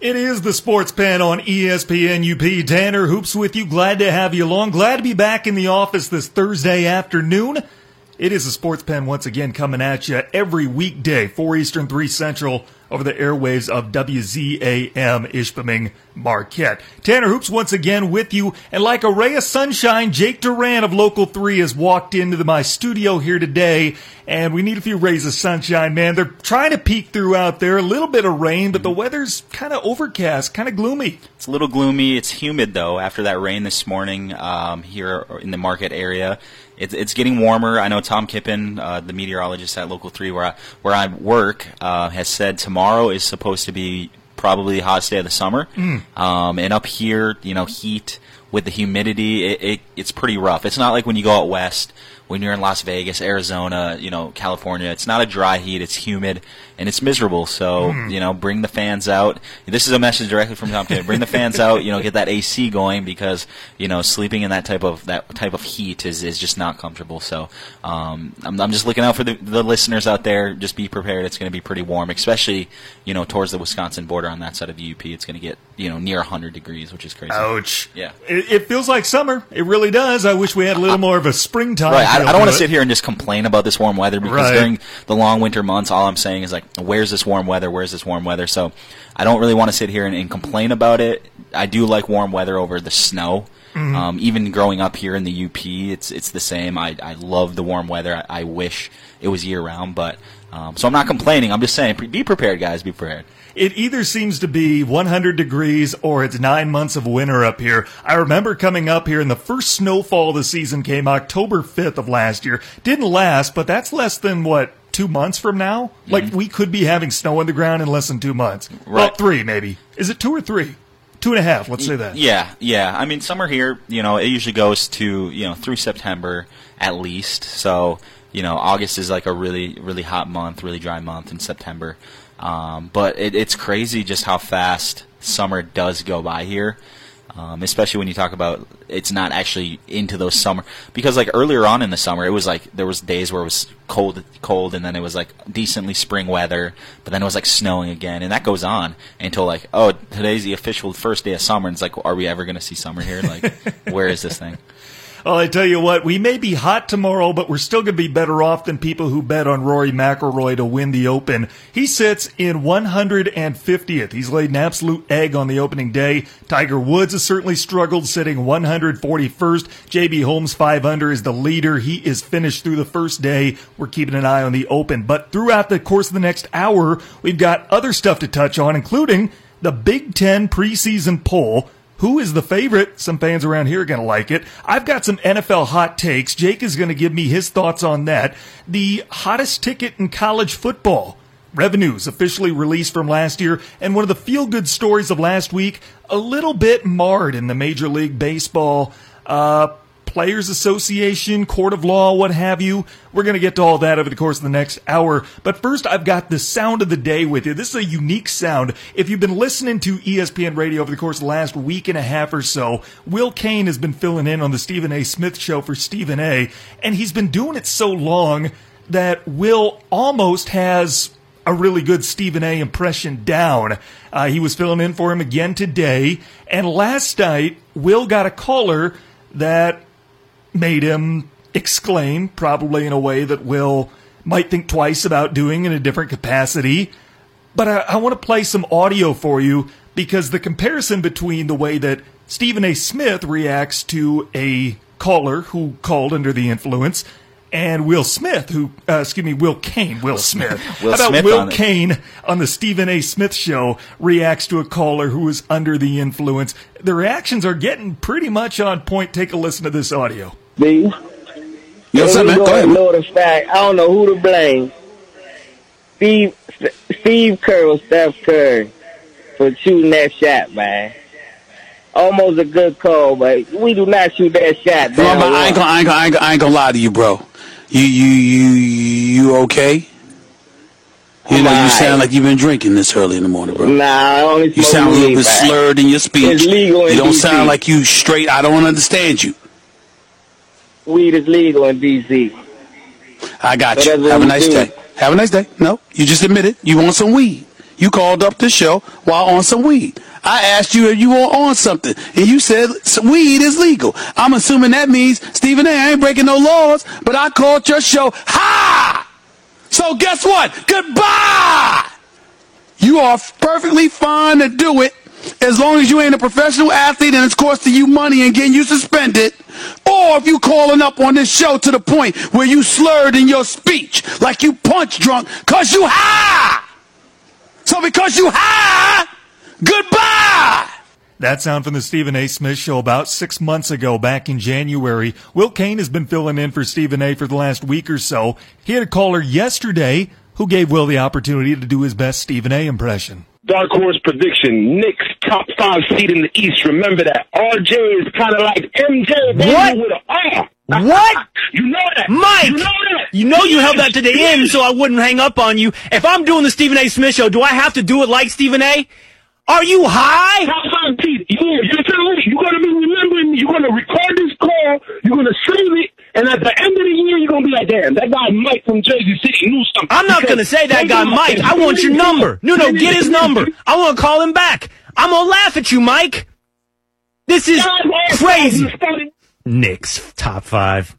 It is the Sports Pen on ESPN UP. Tanner Hoops with you. Glad to have you along. Glad to be back in the office this Thursday afternoon. It is the Sports Pen once again coming at you every weekday, 4 Eastern, 3 Central, over the airwaves of WZAM Ishpeming Marquette. Tanner Hoops once again with you, and like a ray of sunshine, Jake Duran of Local 3 has walked into the, my studio here today, and we need a few rays of sunshine, man. They're trying to peek through out there, a little bit of rain, but the weather's kind of overcast, kind of gloomy. It's a little gloomy. It's humid though. After that rain this morning um, here in the market area, it's, it's getting warmer. I know Tom Kippen, uh, the meteorologist at Local Three, where I, where I work, uh, has said tomorrow is supposed to be probably the hottest day of the summer. Um, and up here, you know, heat with the humidity, it, it, it's pretty rough. It's not like when you go out west, when you're in Las Vegas, Arizona, you know, California. It's not a dry heat. It's humid and it's miserable. So, you know, bring the fans out. This is a message directly from Tom Kippen. Bring the fans out. You know, get that AC going because you know sleeping in that type of that type of heat is, is just not comfortable. So, um, I'm, I'm just looking out for the, the listeners out there. Just be prepared. It's going to be pretty warm, especially you know towards the Wisconsin border on that side of the UP. It's going to get you know near 100 degrees, which is crazy. Ouch. Yeah. It, it feels like summer. It really does. I wish we had a little more of a springtime. Right. I, don't want to to sit here and just complain about this warm weather because Right. during the long winter months, all I'm saying is like, where's this warm weather? Where's this warm weather? So I don't really want to sit here and, and complain about it. I do like warm weather over the snow. Mm-hmm. Um, even growing up here in the UP, it's it's the same. I, I love the warm weather. I, I wish it was year round, but um, so I'm not complaining. I'm just saying, pre- be prepared, guys. Be prepared. It either seems to be 100 degrees or it's nine months of winter up here. I remember coming up here and the first snowfall of the season came October 5th of last year. Didn't last, but that's less than what, two months from now? Like we could be having snow on the ground in less than two months. Well, three maybe. Is it two or three? Two and a half, let's say that. Yeah, yeah. I mean, summer here, you know, it usually goes to you know through September at least. So you know, August is like a really really hot month, really dry month in September. Um, but it, it's crazy just how fast summer does go by here. Um, especially when you talk about it's not actually into those summer because like earlier on in the summer it was like there was days where it was cold cold and then it was like decently spring weather but then it was like snowing again and that goes on until like oh today's the official first day of summer and it's like are we ever going to see summer here like where is this thing Well, I tell you what, we may be hot tomorrow, but we're still going to be better off than people who bet on Rory McIlroy to win the Open. He sits in 150th. He's laid an absolute egg on the opening day. Tiger Woods has certainly struggled, sitting 141st. JB Holmes 500 is the leader. He is finished through the first day. We're keeping an eye on the Open, but throughout the course of the next hour, we've got other stuff to touch on, including the Big Ten preseason poll. Who is the favorite? Some fans around here are going to like it. I've got some NFL hot takes. Jake is going to give me his thoughts on that. The hottest ticket in college football. Revenues officially released from last year, and one of the feel good stories of last week, a little bit marred in the Major League Baseball uh, Players Association, Court of Law, what have you. We're going to get to all that over the course of the next hour. But first, I've got the sound of the day with you. This is a unique sound. If you've been listening to ESPN radio over the course of the last week and a half or so, Will Cain has been filling in on the Stephen A. Smith show for Stephen A. And he's been doing it so long that Will almost has a really good Stephen A. impression down. Uh, he was filling in for him again today. And last night, Will got a caller that made him exclaim, probably in a way that Will might think twice about doing in a different capacity. But I, I want to play some audio for you because the comparison between the way that Stephen A. Smith reacts to a caller who called under the influence and Will Smith, who, uh, excuse me, Will Cain, Will Smith. Will How about Smith Will on it. Cain on the Stephen A. Smith show reacts to a caller who is under the influence? The reactions are getting pretty much on point. Take a listen to this audio. B. Yo, what's up, man? Go ahead. Know the fact. I don't know who to blame. Steve Steve Kerr or Steph Curry for shooting that shot, man. Almost a good call, but we do not shoot that shot. Bro, I ain't gonna, I ain't gonna, I ain't gonna, I ain't gonna lie to you, bro. You, you, you, you okay? You know, you sound like you've been drinking this early in the morning, bro. Nah, I only You sound a little bit slurred in your speech. It's legal in you don't DC. sound like you straight. I don't understand you. Weed is legal in D.C. I got So you. Have a nice do. day. Have a nice day. No, you just admitted you want some weed. You called up the show while on some weed. I asked you if you were on something, and you said weed is legal. I'm assuming that means Stephen A. I ain't breaking no laws, but I called your show ha. So guess what? Goodbye. You are perfectly fine to do it as long as you ain't a professional athlete and it's costing you money and getting you suspended, or if you calling up on this show to the point where you slurred in your speech like you punch drunk cause you high. So because you high, goodbye. That sound from the Stephen A. Smith show about six months ago, back in January. Will Cain has been filling in for Stephen A. for the last week or so. He had a caller yesterday who gave Will the opportunity to do his best Stephen A. impression. Dark horse prediction: Knicks top five seed in the East. Remember that. RJ is kind of like MJ, What? with a R. What? You know that, Mike, You know that. you know you held that to the end so I wouldn't hang up on you. If I'm doing the Stephen A. Smith show, do I have to do it like Stephen A? Are you high? Top five seed. Yeah, you're telling me you're gonna be remembering. You're gonna record this call. You're gonna save it, and at the end of the year, you're gonna be like, "Damn, that guy Mike from Jersey City knew something." I'm not going to say that guy Mike. I want your number. No, no, get his number. I want to call him back. I'm going to laugh at you, Mike. This is crazy. Knicks top five.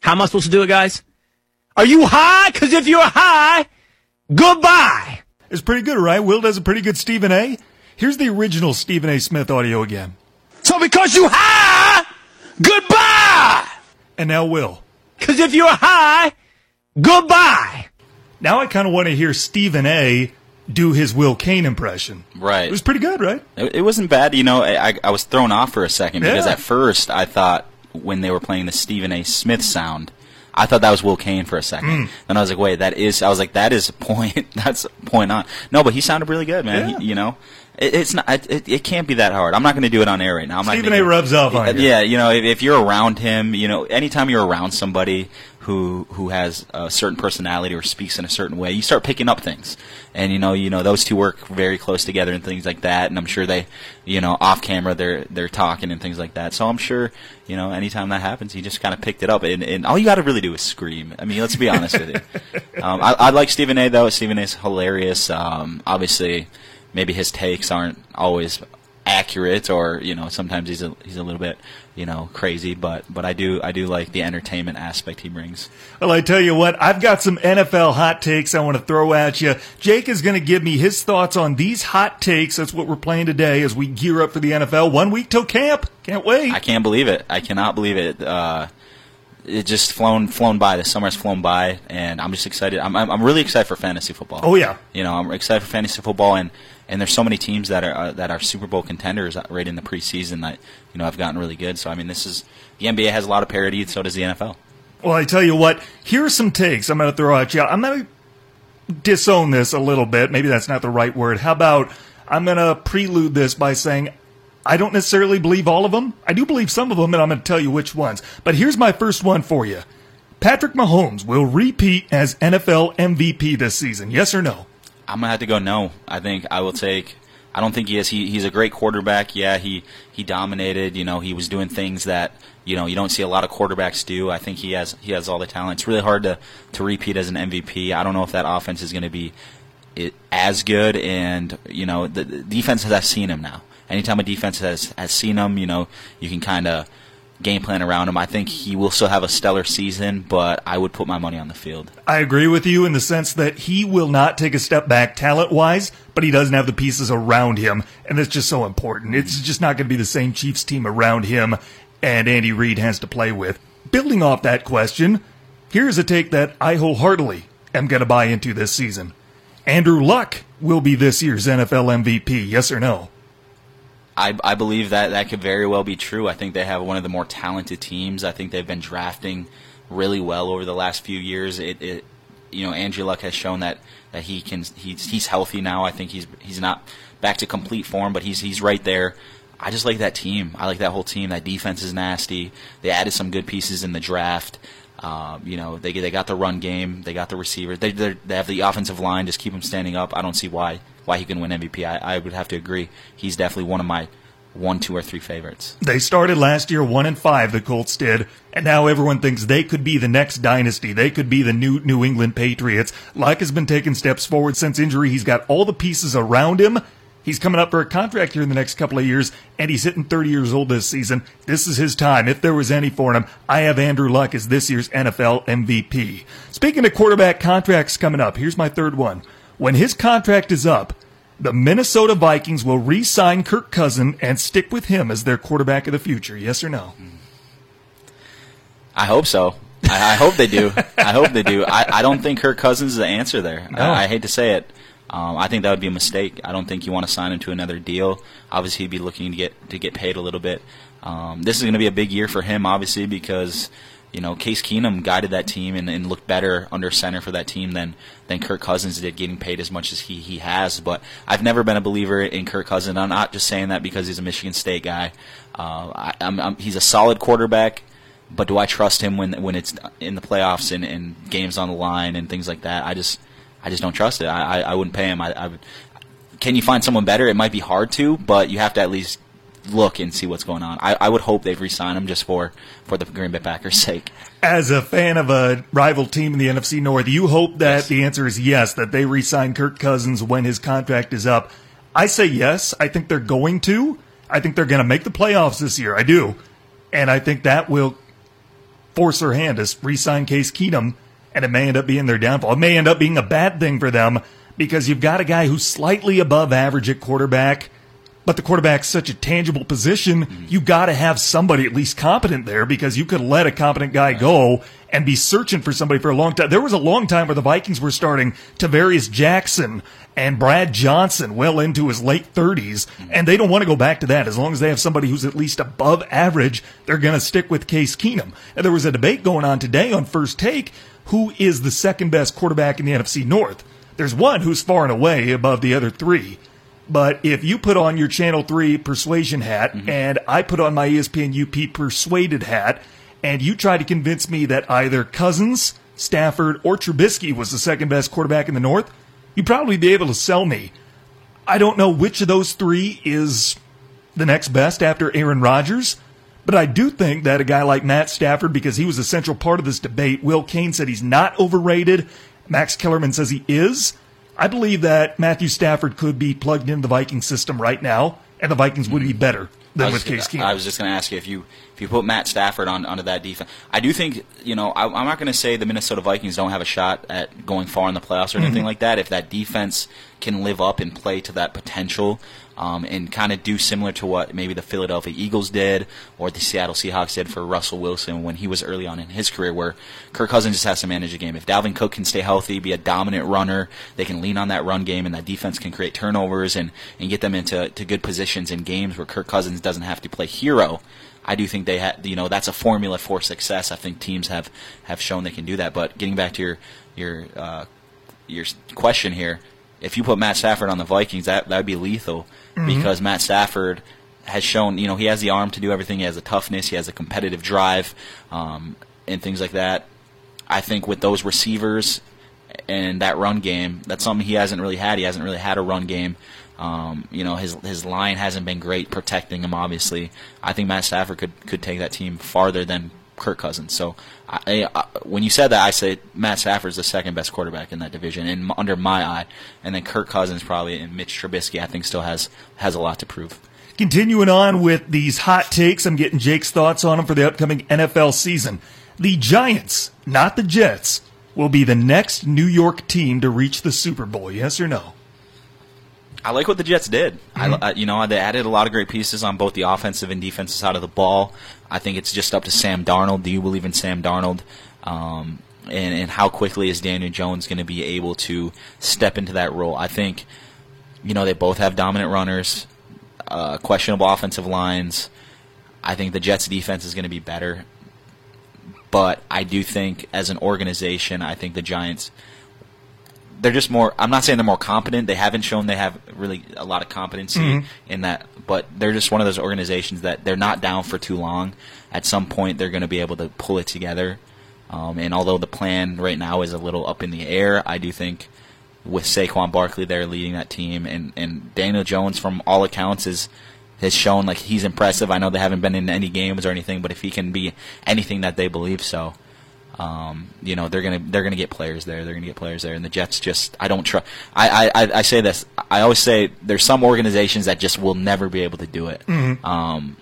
How am I supposed to do it, guys? Are you high? Because if you're high, goodbye. It's pretty good, right? Will does a pretty good Stephen A. Here's the original Stephen A. Smith audio again. So because you high, goodbye. And now Will. Because if you're high, goodbye. Now I kind of want to hear Stephen A. do his Will Cain impression. Right. It was pretty good, right? It, it wasn't bad. You know, I, I- I was thrown off for a second because at first I thought when they were playing the Stephen A. Smith sound, I thought that was Will Cain for a second. Mm. Then I was like, wait, that is. I was like, that is a point. That's a point on. No, but he sounded really good, man. Yeah. He- you know, it, it's not. It, it can't be that hard. I'm not going to do it on air right now. I'm Stephen A. rubs off on you. Yeah, you know, if, if you're around him, you know, anytime you're around somebody who who has a certain personality or speaks in a certain way, you start picking up things. And you know, you know, those two work very close together and things like that. And I'm sure they, you know, off camera they're they're talking and things like that. So I'm sure, you know, anytime that happens, he just kind of picked it up. And, and all you got to really do is scream. I mean, let's be honest with you. Um, I, I like Stephen A. though. Stephen A's hilarious. Um, obviously, maybe his takes aren't always accurate or you know sometimes he's a he's a little bit you know crazy but but I do I do like the entertainment aspect he brings Well, I tell you what, I've got some NFL hot takes I want to throw at you. Jake is going to give me his thoughts on these hot takes. That's what we're playing today as we gear up for the NFL. One week till camp. Can't wait. I can't believe it I cannot believe it uh it just flown flown by the summer's flown by and I'm just excited I'm I'm, I'm really excited for fantasy football Oh, yeah. you know I'm excited for fantasy football and and there's so many teams that are uh, that are Super Bowl contenders right in the preseason that you know have gotten really good so I mean this is the NBA has a lot of parity so does the NFL Well, I tell you what, here's some takes I'm going to throw at you. I'm going to disown this a little bit. Maybe that's not the right word. How about I'm going to prelude this by saying I don't necessarily believe all of them. I do believe some of them, and I'm going to tell you which ones. But here's my first one for you Patrick Mahomes will repeat as NFL MVP this season. Yes or no? I'm gonna have to go no. I think I will take. I don't think he is. He, he's a great quarterback. Yeah, he he dominated. You know, he was doing things that you know you don't see a lot of quarterbacks do. I think he has he has all the talent. It's really hard to to repeat as an MVP. I don't know if that offense is going to be it, as good. And you know, the, the defense has seen him now. Anytime a defense has has seen him, you know, you can kind of game plan around him. I think he will still have a stellar season, but I would put my money on the field. I agree with you in the sense that he will not take a step back talent wise, but he doesn't have the pieces around him, and that's just so important. It's just not going to be the same Chiefs team around him and Andy Reid has to play with. Building off that question, here's a take that I wholeheartedly am going to buy into this season. Andrew Luck will be this year's NFL MVP, yes or no? I, I believe that that could very well be true. I think they have one of the more talented teams. I think they've been drafting really well over the last few years. It, it you know, Andrew Luck has shown that, that he can he's he's healthy now. I think he's he's not back to complete form, but he's he's right there. I just like that team. I like that whole team. That defense is nasty. They added some good pieces in the draft. Um, you know, they they got the run game. They got the receiver. They they're- have the offensive line. Just keep him standing up. I don't see why why he can win MVP. I, I would have to agree. He's definitely one of my one, two, or three favorites. They started last year one and five, the Colts did, and now everyone thinks they could be the next dynasty. They could be the new New England Patriots. Luck has been taking steps forward since injury. He's got all the pieces around him. He's coming up for a contract here in the next couple of years, and he's hitting 30 years old this season. This is his time. If there was any for him, I have Andrew Luck as this year's NFL MVP. Speaking of quarterback contracts coming up, here's my third one. When his contract is up, the Minnesota Vikings will re sign Kirk Cousin and stick with him as their quarterback of the future. Yes or no? I hope so. I, I hope they do. I hope they do. I, I don't think Kirk Cousins is the answer there. No. I, I hate to say it. Um, I think that would be a mistake. I don't think you want to sign him to another deal. Obviously, he'd be looking to get to get paid a little bit. Um, this is going to be a big year for him, obviously, because you know Case Keenum guided that team and, and looked better under center for that team than than Kirk Cousins did, getting paid as much as he he has. But I've never been a believer in Kirk Cousins. I'm not just saying that because he's a Michigan State guy. Uh, I, I'm, I'm, he's a solid quarterback. But do I trust him when when it's in the playoffs and, and games on the line and things like that? I just I just don't trust it. I, I, I wouldn't pay him. I, I would, can you find someone better? It might be hard to, but you have to at least look and see what's going on. I, I would hope they've re-signed him just for for the Green Bay Packers' sake. As a fan of a rival team in the NFC North, you hope that Yes. the answer is yes, that they re sign Kirk Cousins when his contract is up. I say yes. I think they're going to. I think they're going to make the playoffs this year. I do. And I think that will force their hand to re sign Case Keenum, and it may end up being their downfall. It may end up being a bad thing for them because you've got a guy who's slightly above average at quarterback. But the quarterback's such a tangible position, mm-hmm. you got to have somebody at least competent there because you could let a competent guy go and be searching for somebody for a long time. There was a long time where the Vikings were starting Tarvaris Jackson and Brad Johnson well into his late 30s, mm-hmm. and they don't want to go back to that. As long as they have somebody who's at least above average, they're going to stick with Case Keenum. And there was a debate going on today on First Take who is the second best quarterback in the NFC North. There's one who's far and away above the other three. But if you put on your Channel 3 persuasion hat mm-hmm. and I put on my ESPN UP persuaded hat, and you try to convince me that either Cousins, Stafford, or Trubisky was the second best quarterback in the North, you'd probably be able to sell me. I don't know which of those three is the next best after Aaron Rodgers, but I do think that a guy like Matt Stafford, because he was a central part of this debate, Will Cain said he's not overrated. Max Kellerman says he is. I believe that Matthew Stafford could be plugged into the Viking system right now, and the Vikings would be hmm. better than with Case Keenum. I was just going to ask you if you if you put Matt Stafford on onto that defense. I do think you know I, I'm not going to say the Minnesota Vikings don't have a shot at going far in the playoffs or mm-hmm. anything like that. If that defense can live up and play to that potential. Um, and kind of do similar to what maybe the Philadelphia Eagles did or the Seattle Seahawks did for Russell Wilson when he was early on in his career, where Kirk Cousins just has to manage the game. If Dalvin Cook can stay healthy, be a dominant runner, they can lean on that run game, and that defense can create turnovers and, and get them into to good positions in games where Kirk Cousins doesn't have to play hero. I do think they had, you know, that's a formula for success. I think teams have, have shown they can do that. But getting back to your your uh, your question here, if you put Matt Stafford on the Vikings, that that would be lethal because Matt Stafford has shown, you know, he has the arm to do everything. He has the toughness, he has a competitive drive, um, and things like that. I think with those receivers and that run game, that's something he hasn't really had. He hasn't really had a run game. Um, you know, his his line hasn't been great protecting him. Obviously, I think Matt Stafford could could take that team farther than Kirk Cousins. So, I, I, when you said that, I said Matt Stafford's the second best quarterback in that division, and under my eye, and then Kirk Cousins probably, and Mitch Trubisky, I think still has has a lot to prove. Continuing on with these hot takes, I'm getting Jake's thoughts on them for the upcoming NFL season. The Giants, not the Jets, will be the next New York team to reach the Super Bowl. Yes or no? I like what the Jets did. I, I, you know, they added a lot of great pieces on both the offensive and defensive side of the ball. I think it's just up to Sam Darnold. Do you believe in Sam Darnold? Um, and, and how quickly is Daniel Jones going to be able to step into that role? I think, you know, they both have dominant runners, uh, questionable offensive lines. I think the Jets' defense is going to be better. But I do think, as an organization, I think the Giants they're just more. I'm not saying they're more competent. They haven't shown they have really a lot of competency in that, but they're just one of those organizations that they're not down for too long. At some point, they're going to be able to pull it together. Um, and although the plan right now is a little up in the air, I do think with Saquon Barkley there leading that team, and and Daniel Jones, from all accounts, is has shown like he's impressive. I know they haven't been in any games or anything, but if he can be anything that they believe so, um, you know they're gonna they're gonna get players there. They're gonna get players there, and the Jets just I don't trust. I, I I say this. I always say there's some organizations that just will never be able to do it. Mm-hmm. Um,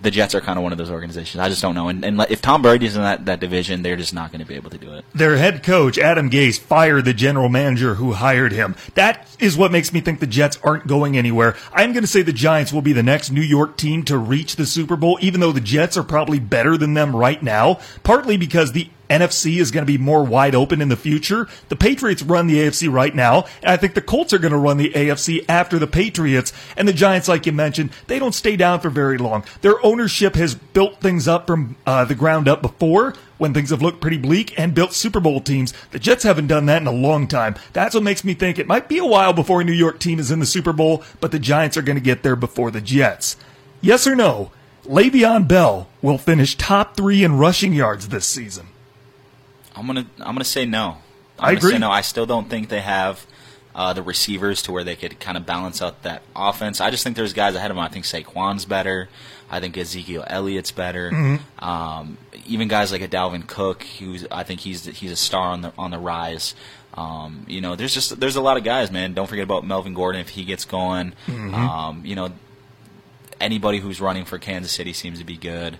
the Jets are kind of one of those organizations. I just don't know. And, and if Tom Brady's in that, that division, they're just not going to be able to do it. Their head coach, Adam Gase, fired the general manager who hired him. That is what makes me think the Jets aren't going anywhere. I'm going to say the Giants will be the next New York team to reach the Super Bowl, even though the Jets are probably better than them right now, partly because the NFC is going to be more wide open in the future. The Patriots run the AFC right now, and I think the Colts are going to run the AFC after the Patriots. And the Giants, like you mentioned, they don't stay down for very long. Their ownership has built things up from uh, the ground up before when things have looked pretty bleak and built Super Bowl teams. The Jets haven't done that in a long time. That's what makes me think it might be a while before a New York team is in the Super Bowl, but the Giants are going to get there before the Jets. Yes or no? Le'Veon Bell will finish top three in rushing yards this season. I'm gonna I'm gonna say no. I'm I agree. Say no, I still don't think they have uh, the receivers to where they could kind of balance out that offense. I just think there's guys ahead of them. I think Saquon's better. I think Ezekiel Elliott's better. Mm-hmm. Um, even guys like a Dalvin Cook, who's I think he's he's a star on the on the rise. Um, you know, there's just there's a lot of guys, man. Don't forget about Melvin Gordon if he gets going. Mm-hmm. Um, you know, anybody who's running for Kansas City seems to be good.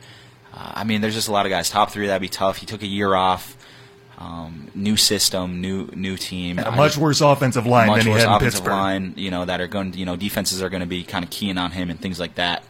Uh, I mean, there's just a lot of guys. Top three, that'd be tough. He took a year off. Um, new system, new new team. And a I much just- worse offensive line much than he worse had in offensive Pittsburgh. line. You know that are going. You know defenses are going to be kind of keying on him and things like that.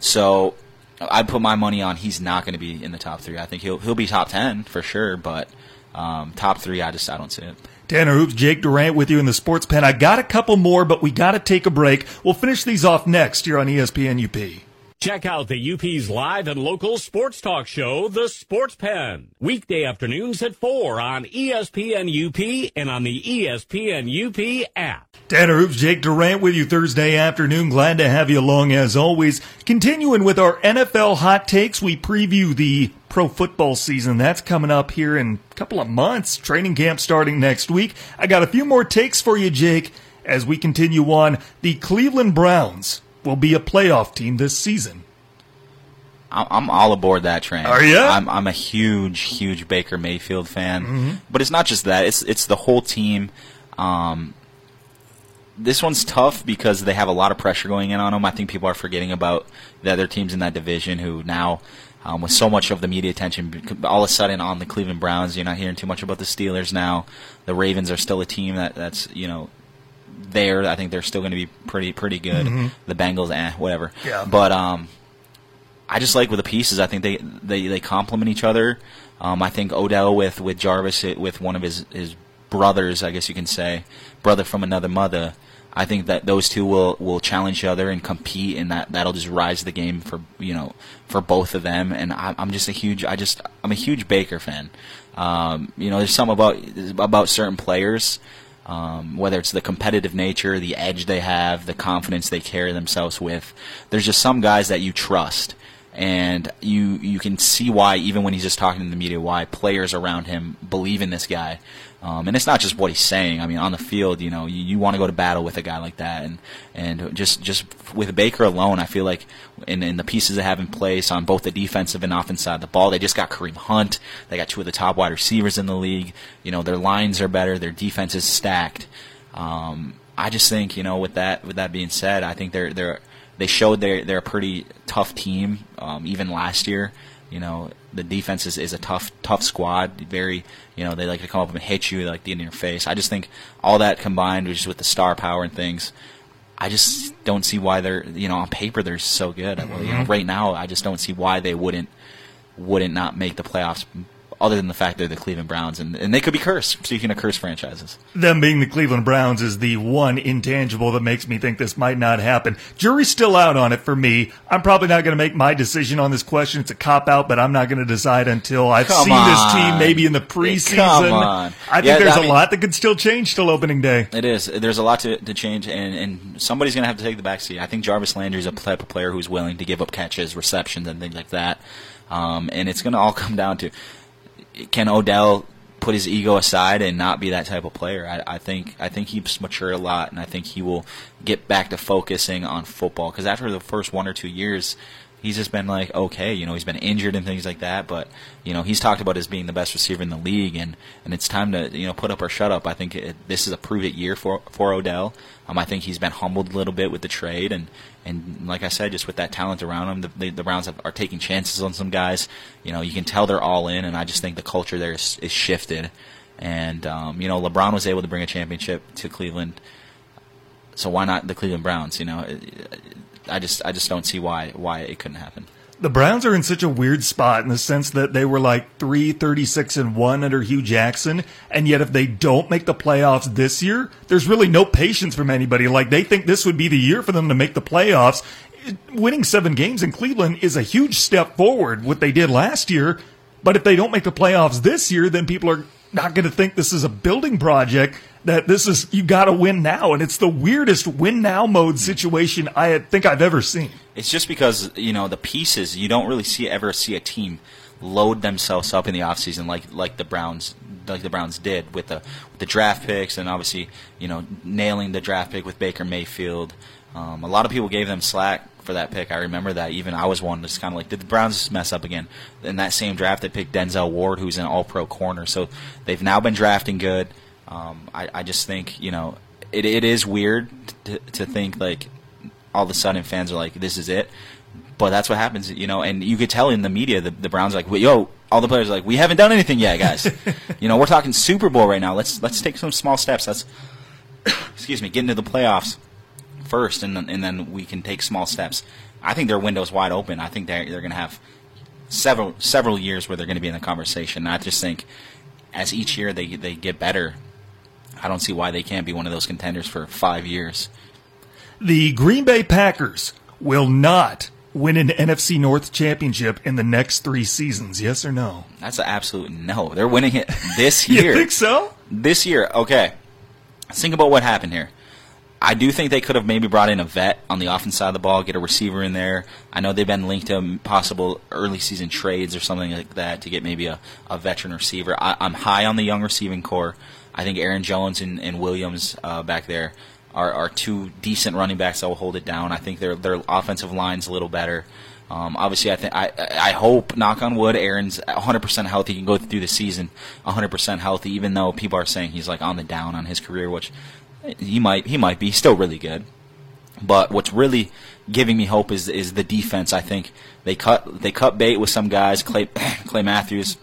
So I'd put my money on he's not going to be in the top three. I think he'll he'll be top ten for sure, but um, top three, I just I don't see it. Tanner Hoops, Jake Durant with you in the sports pen. I got a couple more, but we got to take a break. We'll finish these off next here on ESPN UP. Check out the UP's live and local sports talk show, The Sports Pen. Weekday afternoons at 4 on ESPN UP and on the ESPN UP app. Tanner Hoops, Jake Durant with you Thursday afternoon. Glad to have you along as always. Continuing with our NFL hot takes, we preview the pro football season. That's coming up here in a couple of months. Training camp starting next week. I got a few more takes for you, Jake, as we continue on. The Cleveland Browns will be a playoff team this season. I'm, I'm all aboard that train. Are ya? I'm, I'm a huge, huge Baker Mayfield fan. Mm-hmm. But it's not just that. It's it's the whole team. Um, this one's tough because they have a lot of pressure going in on them. I think people are forgetting about the other teams in that division who now, um, with so much of the media attention, all of a sudden on the Cleveland Browns, you're not hearing too much about the Steelers now. The Ravens are still a team that that's you know there. I think they're still going to be pretty pretty good. The Bengals, eh, whatever. Mm-hmm. Yeah. But um, I just like with the pieces. I think they they, they complement each other. Um, I think Odell with with Jarvis with one of his his brothers, I guess you can say, brother from another mother. I think that those two will, will challenge each other and compete, and that that'll just rise the game for you know for both of them. And I, I'm just a huge I just I'm a huge Baker fan. Um, you know, there's some about about certain players um, whether it's the competitive nature, the edge they have, the confidence they carry themselves with. There's just some guys that you trust, and you you can see why even when he's just talking to the media, why players around him believe in this guy. Um, and it's not just what he's saying. I mean, on the field, you know, you, you want to go to battle with a guy like that, and and just just with Baker alone, I feel like in, in the pieces they have in place on both the defensive and offensive side of the ball, they just got Kareem Hunt. They got two of the top wide receivers in the league. You know, their lines are better. Their defense is stacked. Um, I just think, you know, with that with that being said, I think they're they're they showed they're they're a pretty tough team. Um, even last year, you know, the defense is, is a tough tough squad. Very, you know, they like to come up and hit you, like in your face. I just think all that combined, just with the star power and things. I just don't see why they're you know on paper they're so good. Well, you know, mm-hmm. right now I just don't see why they wouldn't wouldn't not make the playoffs. Other than the fact they're the Cleveland Browns, and, and they could be cursed. Speaking of cursed franchises, them being the Cleveland Browns is the one intangible that makes me think this might not happen. Jury's still out on it for me. I'm probably not going to make my decision on this question. It's a cop out, but I'm not going to decide until I've Come seen this team maybe in the preseason. Come on. I think Yeah, there's I a mean- lot that could still change till opening day. it is. There's a lot to, to change, and, and somebody's going to have to take the back seat. I think Jarvis Landry is a type of player who's willing to give up catches, receptions, and things like that. Um, and it's going to all come down to can Odell put his ego aside and not be that type of player. I, I think I think he's matured a lot, and I think he will get back to focusing on football. Because after the first one or two years, he's just been like okay, you know, he's been injured and things like that. But you know, he's talked about as being the best receiver in the league, and, and it's time to you know put up or shut up. I think it, this is a prove it year for for Odell. Um, I think he's been humbled a little bit with the trade, and and like I said, just with that talent around them, the, the, Browns have, are taking chances on some guys. You know, you can tell they're all in, and I just think the culture there is, is shifted. And um, you know, LeBron was able to bring a championship to Cleveland, so why not the Cleveland Browns? You know, I just I just don't see why why it couldn't happen. The Browns are in such a weird spot in the sense that they were like 3 36 and 1 under Hue Jackson and yet if they don't make the playoffs this year there's really no patience from anybody. Like they think this would be the year for them to make the playoffs. Winning 7 games in Cleveland is a huge step forward what they did last year but if they don't make the playoffs this year then people are not going to think this is a building project that this is you got to win now and it's the weirdest win now mode situation i think i've ever seen it's just because you know the pieces you don't really see ever see a team load themselves up in the offseason like like the browns like the browns did with the with the draft picks and obviously you know nailing the draft pick with baker mayfield um, a lot of people gave them slack for that pick. I remember that. Even I was one that's kind of like, did the Browns mess up again? In that same draft, they picked Denzel Ward, who's an All Pro corner. So they've now been drafting good. Um, I, I just think you know it, it is weird to, to think like all of a sudden fans are like, this is it. But that's what happens, you know. And you could tell in the media, the, the Browns are like, yo, all the players are like, we haven't done anything yet, guys. you know, we're talking Super Bowl right now. Let's let's take some small steps. Let's excuse me, get into the playoffs first, and then, and then we can take small steps. I think their window's wide open. I think they're they're going to have several several years where they're going to be in the conversation. I just think as each year they they get better, I don't see why they can't be one of those contenders for five years. The Green Bay Packers will not win an NFC North championship in the next three seasons. Yes or no? That's an absolute no. They're winning it this year. you think so? This year, okay. Let's think about what happened here. I do think they could have maybe brought in a vet on the offense side of the ball, get a receiver in there. I know they've been linked to possible early season trades or something like that to get maybe a, a veteran receiver. I, am high on the young receiving core. I think Aaron Jones and, and Williams uh, back there are, are two decent running backs that will hold it down. I think their their offensive line's a little better. Um, obviously, I think I I hope, knock on wood, Aaron's 100% healthy. He can go through the season 100% healthy, even though people are saying he's like on the down on his career, which he might he might be He's still really good. But what's really giving me hope is is the defense. I think they cut they cut bait with some guys, Clay Clay Matthews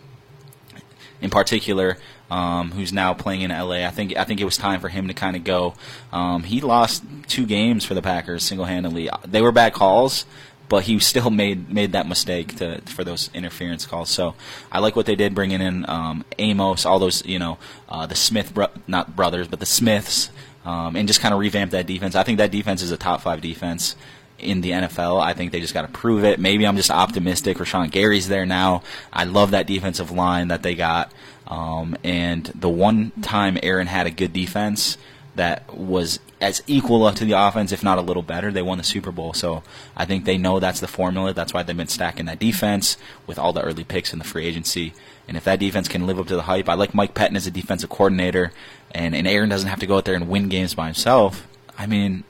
in particular, um, who's now playing in LA. I think I think it was time for him to kind of go. Um, he lost two games for the Packers single handedly. They were bad calls, but he still made made that mistake to for those interference calls. So I like what they did bringing in um, Amos, all those you know uh, the Smith bro- not brothers, but the Smiths, um, and just kind of revamp that defense. I think that defense is a top five defense in the NFL. I think they just got to prove it. Maybe I'm just optimistic. Rashan Gary's there now. I love that defensive line that they got. Um, and the one time Aaron had a good defense that was as equal to the offense, if not a little better, they won the Super Bowl. So I think they know that's the formula. That's why they've been stacking that defense with all the early picks in the free agency. And if that defense can live up to the hype, I like Mike Pettine as a defensive coordinator, and, and Aaron doesn't have to go out there and win games by himself. I mean,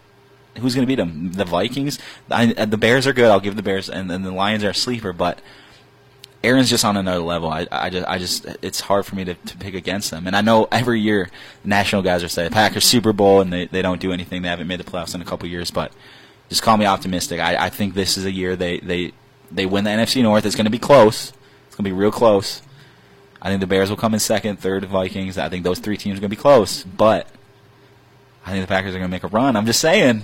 who's going to beat them? The Vikings? I, the Bears are good. I'll give the Bears, and, and the Lions are a sleeper, but – Aaron's just on another level. I, I just, I just, it's hard for me to, to pick against them. And I know every year national guys are saying Packers Super Bowl and they, they don't do anything. They haven't made the playoffs in a couple years, but just call me optimistic. I, I think this is a year they, they, they win the NFC North. It's going to be close. It's going to be real close. I think the Bears will come in second, third, Vikings. I think those three teams are going to be close, but I think the Packers are going to make a run. I'm just saying.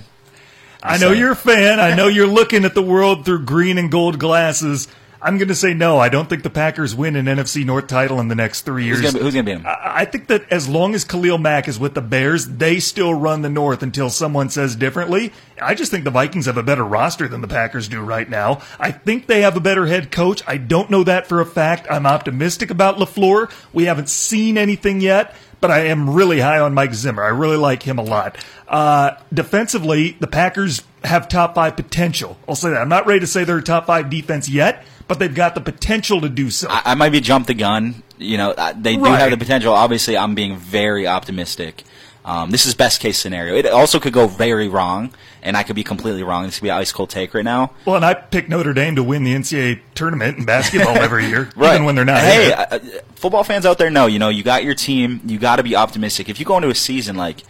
I'm I know saying. you're a fan. I know you're looking at the world through green and gold glasses. I'm going to say no. I don't think the Packers win an NFC North title in the next three years. Who's going to beat them? I think that as long as Khalil Mack is with the Bears, they still run the North until someone says differently. I just think the Vikings have a better roster than the Packers do right now. I think they have a better head coach. I don't know that for a fact. I'm optimistic about LaFleur. We haven't seen anything yet but I am really high on Mike Zimmer. I really like him a lot. Uh, defensively, the Packers have top five potential. I'll say that. I'm not ready to say they're a top five defense yet, but they've got the potential to do so. I, I might be jumped the gun. You know, they do Right. have the potential. Obviously, I'm being very optimistic. Um, this is best case scenario. It also could go very wrong, and I could be completely wrong. This could be an ice cold take right now. well, and I picked Notre Dame to win the NCAA tournament in basketball every year, Right. even when they're not. Hey, uh, uh, football fans out there know, you know, you got your team. You got to be optimistic. If you go into a season like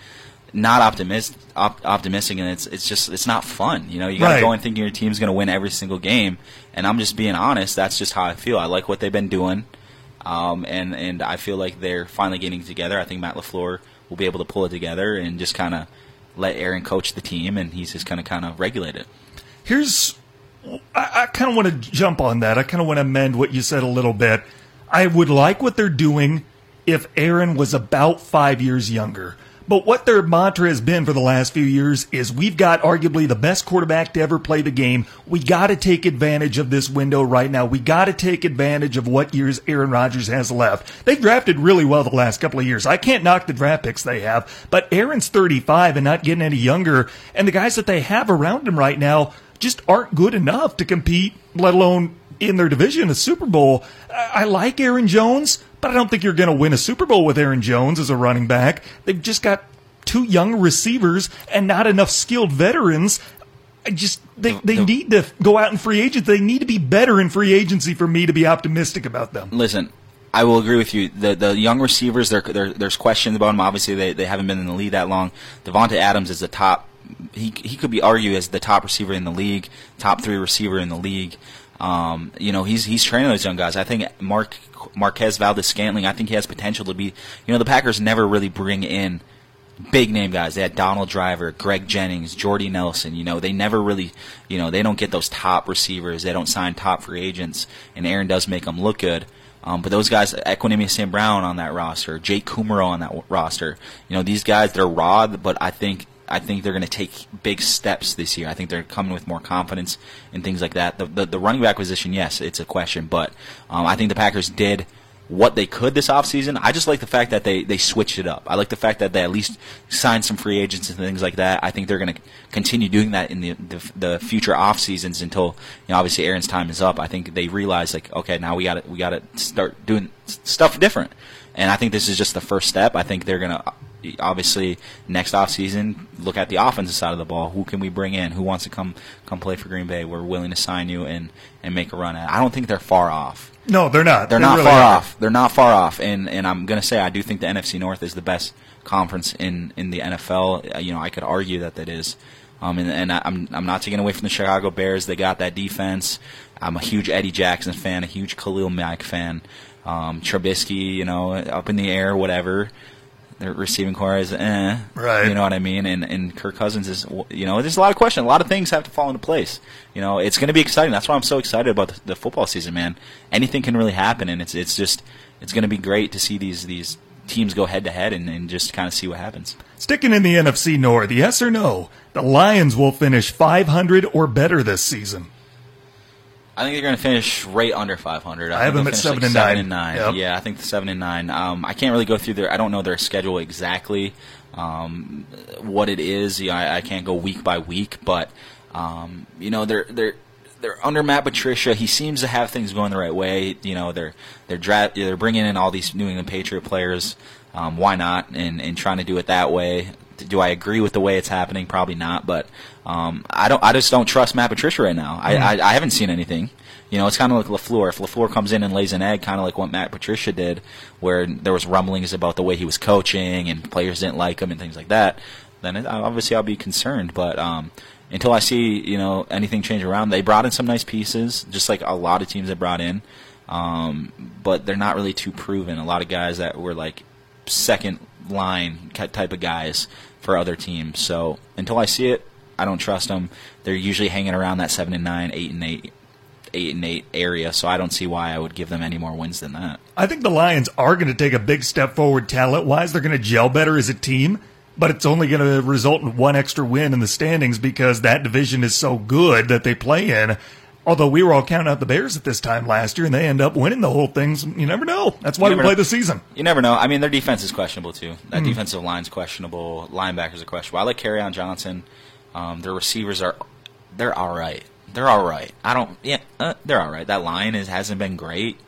not optimist, op- optimistic, and it's it's just it's not fun. You know, you got to Right. go in thinking your team's going to win every single game. And I'm just being honest. That's just how I feel. I like what they've been doing, um, and and I feel like they're finally getting together. I think Matt Lafleur will be able to pull it together and just kind of let Aaron coach the team, and he's just going to kind of regulate it. Here's, I, I kind of want to jump on that. I kind of want to amend what you said a little bit. I would like what they're doing if Aaron was about five years younger. But what their mantra has been for the last few years is we've got arguably the best quarterback to ever play the game. We got to take advantage of this window right now. We got to take advantage of what years Aaron Rodgers has left. They've drafted really well the last couple of years. I can't knock the draft picks they have, but Aaron's 35 and not getting any younger. And the guys that they have around him right now just aren't good enough to compete, let alone in their division, a Super Bowl. I like Aaron Jones, but I don't think you're going to win a Super Bowl with Aaron Jones as a running back. They've just got two young receivers and not enough skilled veterans. I just they, they The- need to go out in free agents. They need to be better in free agency for me to be optimistic about them. Listen, I will agree with you. The the young receivers, there there- there's questions about them. Obviously, they, they haven't been in the league that long. Davante Adams is the top. He he could be argued as the top receiver in the league, top three receiver in the league. Um, you know, he's he's training those young guys. I think Mark Marquez Valdes-Scantling. I think he has potential to be. You know, the Packers never really bring in big name guys. They had Donald Driver, Greg Jennings, Jordy Nelson. You know, they never really, you know, they don't get those top receivers. They don't sign top free agents, and Aaron does make them look good. Um, but those guys, Equanimeous St. Brown on that roster, Jake Kumerow on that w- roster, you know, these guys, they're raw, but I think I think they're going to take big steps this year. I think they're coming with more confidence and things like that. The the, the running back position, yes, it's a question, but um, I think the Packers did what they could this offseason. I just like the fact that they, they switched it up. I like the fact that they at least signed some free agents and things like that. I think they're going to continue doing that in the, the the future off seasons until you know obviously Aaron's time is up. I think they realize like okay now we got to we got to start doing stuff different. And I think this is just the first step. I think they're going to obviously next off season look at the offensive side of the ball. Who can we bring in? Who wants to come come play for Green Bay? We're willing to sign you and and make a run at. it. I don't think they're far off. No, they're not. They're They not really far aren't. off. They're not far off, and and I'm gonna say I do think the NFC North is the best conference in in the NFL. Uh, You know, I could argue that that is. Um, and, and I- I'm I'm not taking away from the Chicago Bears. They got that defense. I'm a huge Eddie Jackson fan, a huge Khalil Mack fan. Um, Trubisky, you know, up in the air, whatever. Their receiving core is eh, Right. You know what I mean? And and Kirk Cousins is, you know, there's a lot of questions. A lot of things have to fall into place. You know, it's going to be exciting. That's why I'm so excited about the, the football season, man. Anything can really happen, and it's it's just it's going to be great to see these these teams go head to head and, and just kind of see what happens. Sticking in the NFC North, yes or no? The Lions will finish 500 or better this season. I think they're going to finish right under 500. I have think them at seven like and nine. seven and nine. Yep. Yeah, I think the seven and nine. Um, I can't really go through their. I don't know their schedule exactly. Um, what it is, yeah, I, I can't go week by week, but um, you know they're they're they're under Matt Patricia. He seems to have things going the right way. You know they're they're dra- they're bringing in all these New England Patriot players. Um, why not? And and trying to do it that way. Do I agree with the way it's happening? Probably not. But um, I don't. I just don't trust Matt Patricia right now. I, I I haven't seen anything. You know, it's kind of like Lafleur. If Lafleur comes in and lays an egg, kind of like what Matt Patricia did, where there was rumblings about the way he was coaching and players didn't like him and things like that, then it, obviously I'll be concerned. But um, until I see you know anything change around, they brought in some nice pieces, just like a lot of teams have brought in, um, but they're not really too proven. A lot of guys that were like second line type of guys for other teams. So until I see it, I don't trust them. They're usually hanging around that seven and nine, eight and eight, eight and eight area. So I don't see why I would give them any more wins than that. I think the Lions are going to take a big step forward talent wise. They're going to gel better as a team, but it's only going to result in one extra win in the standings because that division is so good that they play in. Although we were all counting out the Bears at this time last year and they end up winning the whole thing. So you never know. That's why You we play know. the season. You never know. I mean, their defense is questionable too. That defensive line's questionable. Linebackers are questionable. I like Kerryon Johnson. Um, their receivers are they're all right. they're all right. I don't. Yeah, uh, they're all right. That line is hasn't been great.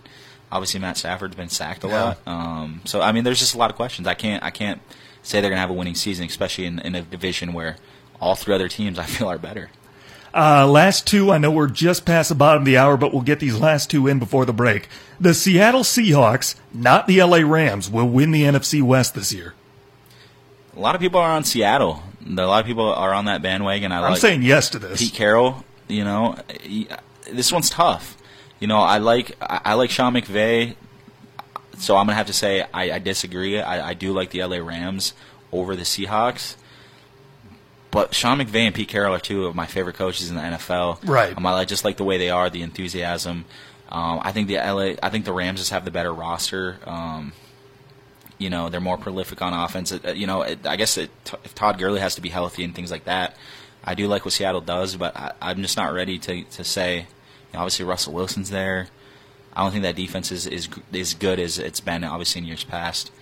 Obviously, Matt Stafford's been sacked a Yeah. lot. Um, so I mean, there's just a lot of questions. I can't. I can't say they're gonna have a winning season, especially in, in a division where all three other teams I feel are better. Uh, last two, I know we're just past the bottom of the hour, but we'll get these last two in before the break. The Seattle Seahawks, not the LA Rams, will win the NFC West this year. A lot of people are on Seattle. A lot of people are on that bandwagon. I I'm like saying yes to this. Pete Carroll. You know, this one's tough. You know, I like I, I like Sean McVay, so I'm gonna have to say I, I disagree. I, I do like the LA Rams over the Seahawks. But Sean McVay and Pete Carroll are two of my favorite coaches in the NFL. Right. Um, I just like the way they are, the enthusiasm. Um, I think the LA, I think the Rams just have the better roster. Um, you know, they're more prolific on offense. Uh, You know, it, I guess it, if Todd Gurley has to be healthy and things like that, I do like what Seattle does, but I, I'm just not ready to to say. You know, obviously, Russell Wilson's there. I don't think that defense is is as good as it's been obviously in years past.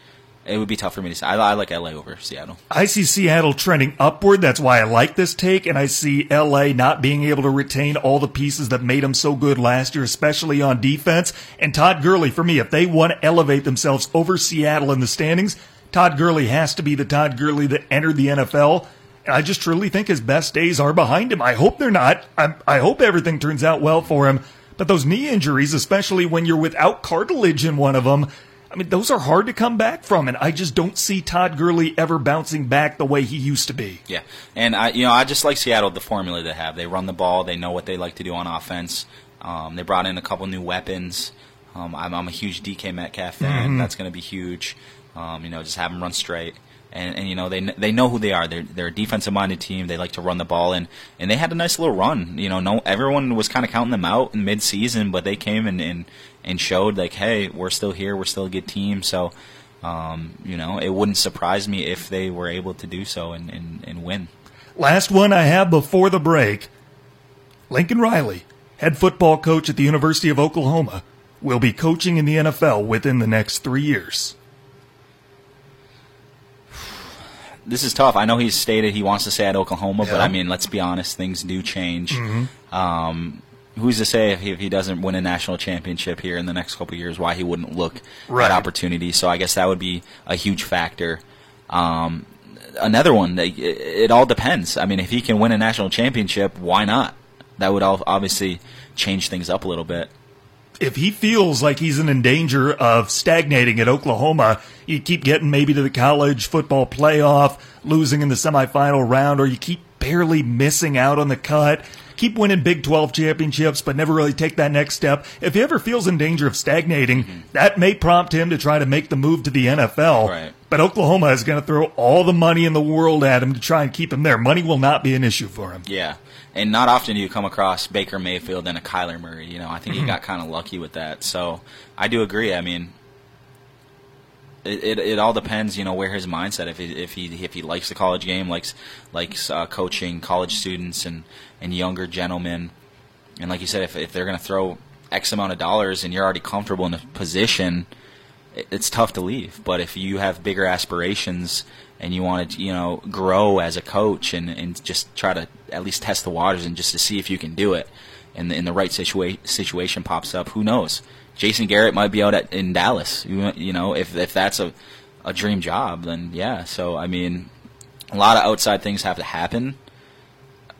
It would be tough for me to say. I, I like LA over Seattle. I see Seattle trending upward. That's why I like this take. And I see LA not being able to retain all the pieces that made them so good last year, especially on defense. And Todd Gurley, for me, if they want to elevate themselves over Seattle in the standings, Todd Gurley has to be the Todd Gurley that entered the NFL. And I just truly think his best days are behind him. I hope they're not. I, I hope everything turns out well for him. But those knee injuries, especially when you're without cartilage in one of them, I mean, those are hard to come back from, and I just don't see Todd Gurley ever bouncing back the way he used to be. Yeah, and I, you know, I just like Seattle the formula they have. They run the ball. They know what they like to do on offense. Um, they brought in a couple new weapons. Um, I'm, I'm a huge DK Metcalf fan. That's going to be huge. Um, you know, just have them run straight. And, and you know they they know who they are. They're they're a defensive minded team. They like to run the ball and and they had a nice little run. You know, no everyone was kind of counting them out in mid season, but they came and, and and showed like, hey, we're still here. We're still a good team. So, um, you know, it wouldn't surprise me if they were able to do so and, and, and win. Last one I have before the break Lincoln Riley, head football coach at the University of Oklahoma, will be coaching in the NFL within the next three years. this is tough. I know he's stated he wants to stay at Oklahoma, but I mean, let's be honest, things do change. Um, who's to say if he, if he doesn't win a national championship here in the next couple of years, why he wouldn't look Right. at opportunity? So I guess that would be a huge factor. Um, another one, it, it all depends. I mean, if he can win a national championship, why not? That would all obviously change things up a little bit. if he feels like he's in danger of stagnating at Oklahoma, you keep getting maybe to the college football playoff, losing in the semifinal round, or you keep barely missing out on the cut, keep winning Big 12 championships, but never really take that next step. If he ever feels in danger of stagnating, mm-hmm. that may prompt him to try to make the move to the NFL. Right. But Oklahoma is going to throw all the money in the world at him to try and keep him there. Money will not be an issue for him. Yeah, and not often do you come across Baker Mayfield and a Kyler Murray. You know, I think he mm-hmm. got kind of lucky with that. So I do agree. I mean, it, it it all depends. You know, where his mindset. If he if he if he likes the college game, likes likes uh, coaching college students and and younger gentlemen, and like you said, if if they're to throw X amount of dollars and you're already comfortable in a position, it- it's tough to leave. But if you have bigger aspirations and you want to, you know, grow as a coach and, and just try to at least test the waters and just to see if you can do it, and the, and the right situa- situation pops up, who knows? Jason Garrett might be out at, in Dallas. You, you know, if if that's a a dream job, then yeah. So I mean, a lot of outside things have to happen.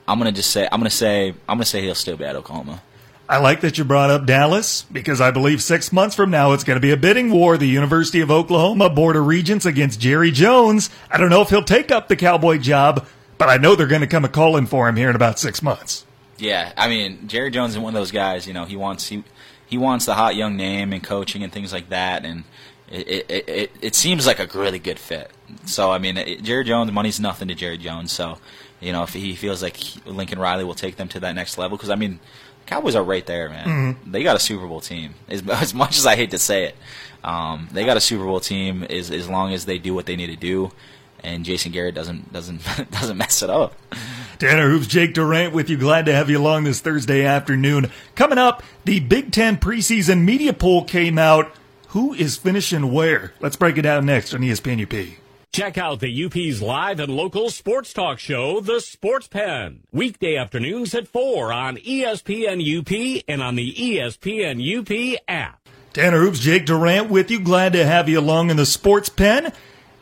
I'm gonna just say I'm gonna say I'm gonna say he'll still be at Oklahoma. I like that you brought up Dallas because I believe six months from now it's going to be a bidding war. The University of Oklahoma Board of Regents against Jerry Jones. I don't know if he'll take up the Cowboy job, but I know they're going to come a calling for him here in about six months. Yeah, I mean Jerry Jones is one of those guys. You know, he wants he he wants the hot young name and coaching and things like that, and it it it, it seems like a really good fit. So I mean, it, Jerry Jones, money's nothing to Jerry Jones. So you know, if he feels like he- Lincoln Riley will take them to that next level, because I mean, Cowboys are right there, man. They got a Super Bowl team. As, as much as I hate to say it, um, they got a Super Bowl team. As as long as they do what they need to do, and Jason Garrett doesn't doesn't doesn't mess it up. Tanner Hoops, Jake Durant with you. Glad to have you along this Thursday afternoon. Coming up, the Big Ten preseason media poll came out. Who is finishing where? Let's break it down next on ESPN UP. Check out the UP's live and local sports talk show, The Sports Pen, weekday afternoons at 4 on ESPN UP and on the ESPN UP app. Tanner Hoops, Jake Durant with you. Glad to have you along in the sports pen.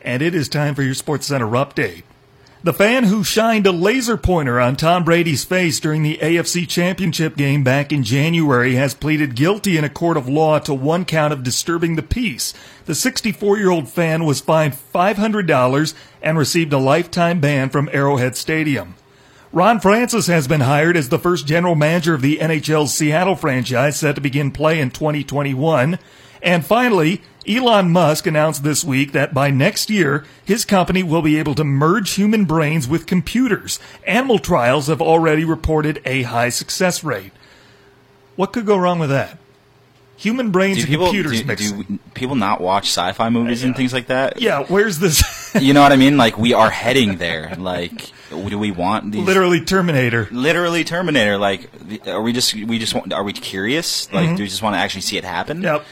And it is time for your Sports Center update. The fan who shined a laser pointer on Tom Brady's face during the AFC Championship game back in January has pleaded guilty in a court of law to one count of disturbing the peace. The 64 year old fan was fined $500 and received a lifetime ban from Arrowhead Stadium. Ron Francis has been hired as the first general manager of the NHL's Seattle franchise set to begin play in 2021. And finally, Elon Musk announced this week that by next year, his company will be able to merge human brains with computers. Animal trials have already reported a high success rate. What could go wrong with that? Human brains Do and people computers do, mixing. do people not watch sci-fi movies and things like that? yeah, where's this? You know what I mean? Like we are heading there. Like, do we want these? Literally Terminator. literally Terminator. Like, are we just we just want? Are we curious? Like, Mm-hmm. do we just want to actually see it happen? Yep.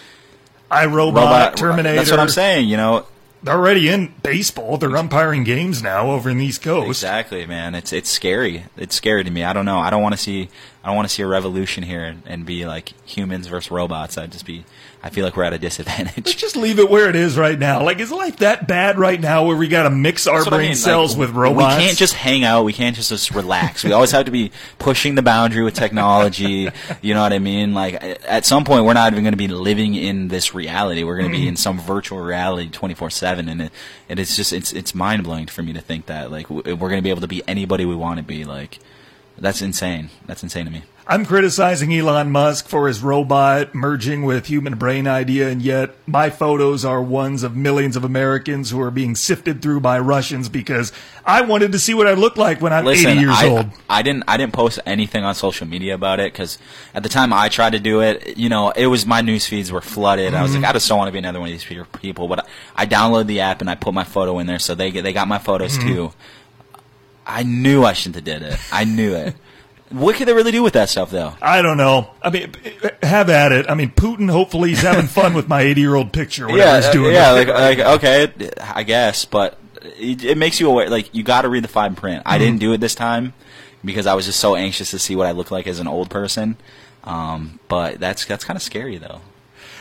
iRobot, Robot Terminator. That's what I'm saying. You know, They're already in baseball. They're umpiring games now over in the East Coast. exactly, man. It's it's scary. It's scary to me. I don't know. I don't want to see. I want to see a revolution here and, and be like humans versus robots. I'd just be. I feel like we're at a Let's disadvantage. just leave it where it is right now. Like, is life that bad right now where we got to mix our what I brain mean, cells like, with robots? We can't just hang out. We can't just, just relax. we always have to be pushing the boundary with technology. You know what I mean? Like at some point, we're not even going to be living in this reality. We're going to be mm-hmm. in some virtual reality twenty four seven, and it, it is just it's it's mind blowing for me to think that like we're going to be able to be anybody we want to be. Like that's insane. That's insane to me. I'm criticizing Elon Musk for his robot merging with human brain idea, and yet my photos are ones of millions of Americans who are being sifted through by Russians because I wanted to see what I look like when I'm Listen, 80 years I, old. I didn't I didn't post anything on social media about it because at the time I tried to do it, you know, it was my news feeds were flooded. I was Mm-hmm. like, I just don't want to be another one of these people. But I, I downloaded the app and I put my photo in there, so they they got my photos Mm-hmm. too. I knew I shouldn't have did it. I knew it. what could they really do with that stuff though? I don't know. I mean, have at it. I mean, Putin. Hopefully, he's having fun with my 80 year old picture. Whatever yeah, he's uh, doing. yeah, like, like okay, I guess, but it, it makes you aware. Like you got to read the fine print. I Mm-hmm. didn't do it this time because I was just so anxious to see what I look like as an old person. Um, but that's that's kind of scary though.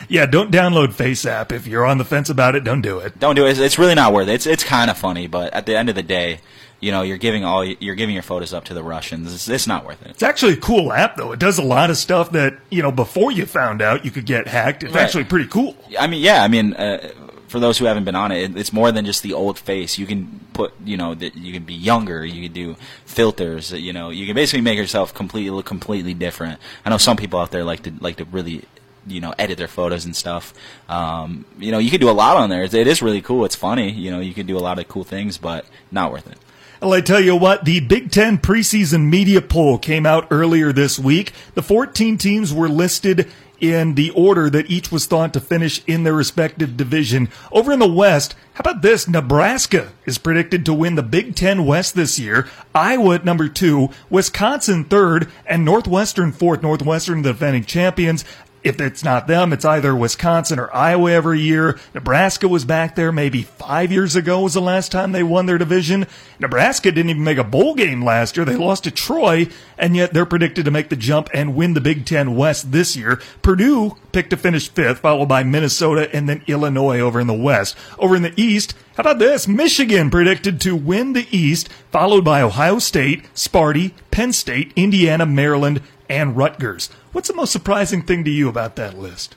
yeah. Don't download FaceApp if you're on the fence about it. Don't do it. Don't do it. It's, it's really not worth it. It's it's kind of funny, but at the end of the day, you know, you're giving all you're giving your photos up to the Russians. It's, it's not worth it. It's actually a cool app, though. It does a lot of stuff that you know before you found out you could get hacked. It's Right. actually pretty cool. I mean, yeah. I mean, uh, for those who haven't been on it, it, it's more than just the old face. You can put, you know, that you can be younger. You can do filters. You know, you can basically make yourself completely look completely different. I know some people out there like to like to really. You know, edit their photos and stuff. Um, you know, you can do a lot on there. It is really cool. It's funny. You know, you can do a lot of cool things, but not worth it. Well, I tell you what, the Big Ten preseason media poll came out earlier this week. The 14 teams were listed in the order that each was thought to finish in their respective division. Over in the West, how about this? Nebraska is predicted to win the Big Ten West this year. Iowa at number two, Wisconsin third, and Northwestern fourth. Northwestern, the defending champions. If it's not them, it's either Wisconsin or Iowa every year. Nebraska was back there maybe five years ago was the last time they won their division. Nebraska didn't even make a bowl game last year. They lost to Troy, and yet they're predicted to make the jump and win the Big Ten West this year. Purdue picked to finish fifth, followed by Minnesota and then Illinois over in the West. Over in the East, how about this? Michigan predicted to win the East, followed by Ohio State, Sparty, Penn State, Indiana, Maryland, and Rutgers. What's the most surprising thing to you about that list?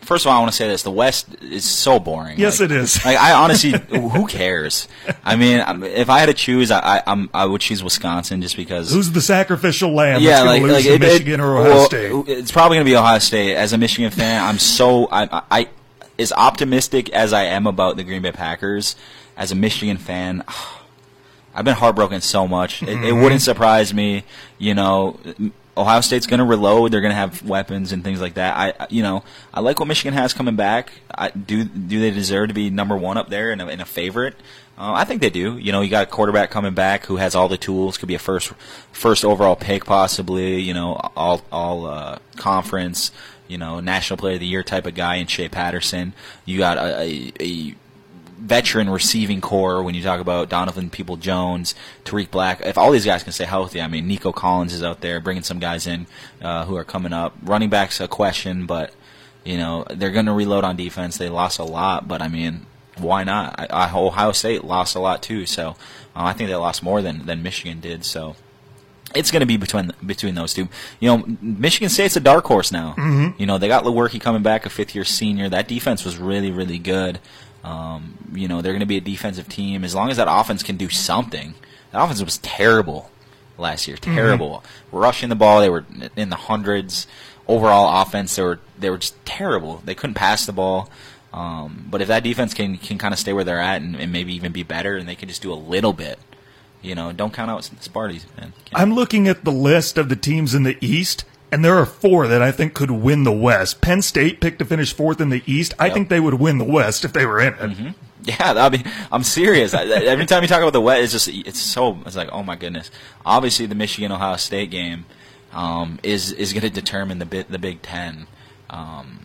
First of all, I want to say this: the West is so boring. Yes, Like- it is. Like I honestly, who cares? I mean, if I had to choose, I I, I'm, I would choose Wisconsin just because. Who's the sacrificial lamb yeah, like, lose like it- it- Michigan or Ohio well, State? It's probably going to be Ohio State. As a Michigan fan, I'm so I, I, I as optimistic as I am about the Green Bay Packers. As a Michigan fan, I've been heartbroken so much. It, Mm-hmm. it wouldn't surprise me. You know, Ohio State's going to reload. They're going to have weapons and things like that. I, you know, I like what Michigan has coming back. I, do do they deserve to be number one up there and a, and a favorite? Uh, I think they do. You know, you got a quarterback coming back who has all the tools. Could be a first first overall pick, possibly. You know, all all uh, conference. You know, national player of the year type of guy in Shea Patterson. You got a, a, a veteran receiving core when you talk about Donovan People Jones, Tarik Black. If all these guys can stay healthy, I mean, Nico Collins is out there bringing some guys in uh, who are coming up. Running back's a question, but you know they're going to reload on defense. They lost a lot, but I mean, why not? I, I, Ohio State lost a lot too, so uh, I think they lost more than than Michigan did. So it's going to be between between those two. You know, Michigan State's a dark horse now. Mhm. You know, they got Lewerke coming back, a fifth year senior. That defense was really really good. Um, you know, they're going to be a defensive team as long as that offense can do something. That offense was terrible last year, terrible. Rushing the ball, they were in the hundreds. Overall offense, they were they were just terrible. They couldn't pass the ball. Um, but if that defense can can kind of stay where they're at and, and maybe even be better, and they can just do a little bit, you know, don't count out Sparties, man. I'm looking at the list of the teams in the East, and there are four that I think could win the West. Penn State picked to finish fourth in the East. I think they would win the West if they were in it. Yeah, I mean, I'm serious. Every time you talk about the West, it's just it's so it's like, oh my goodness. Obviously, the Michigan Ohio State game um, is is going to determine the bit the Big Ten. Um,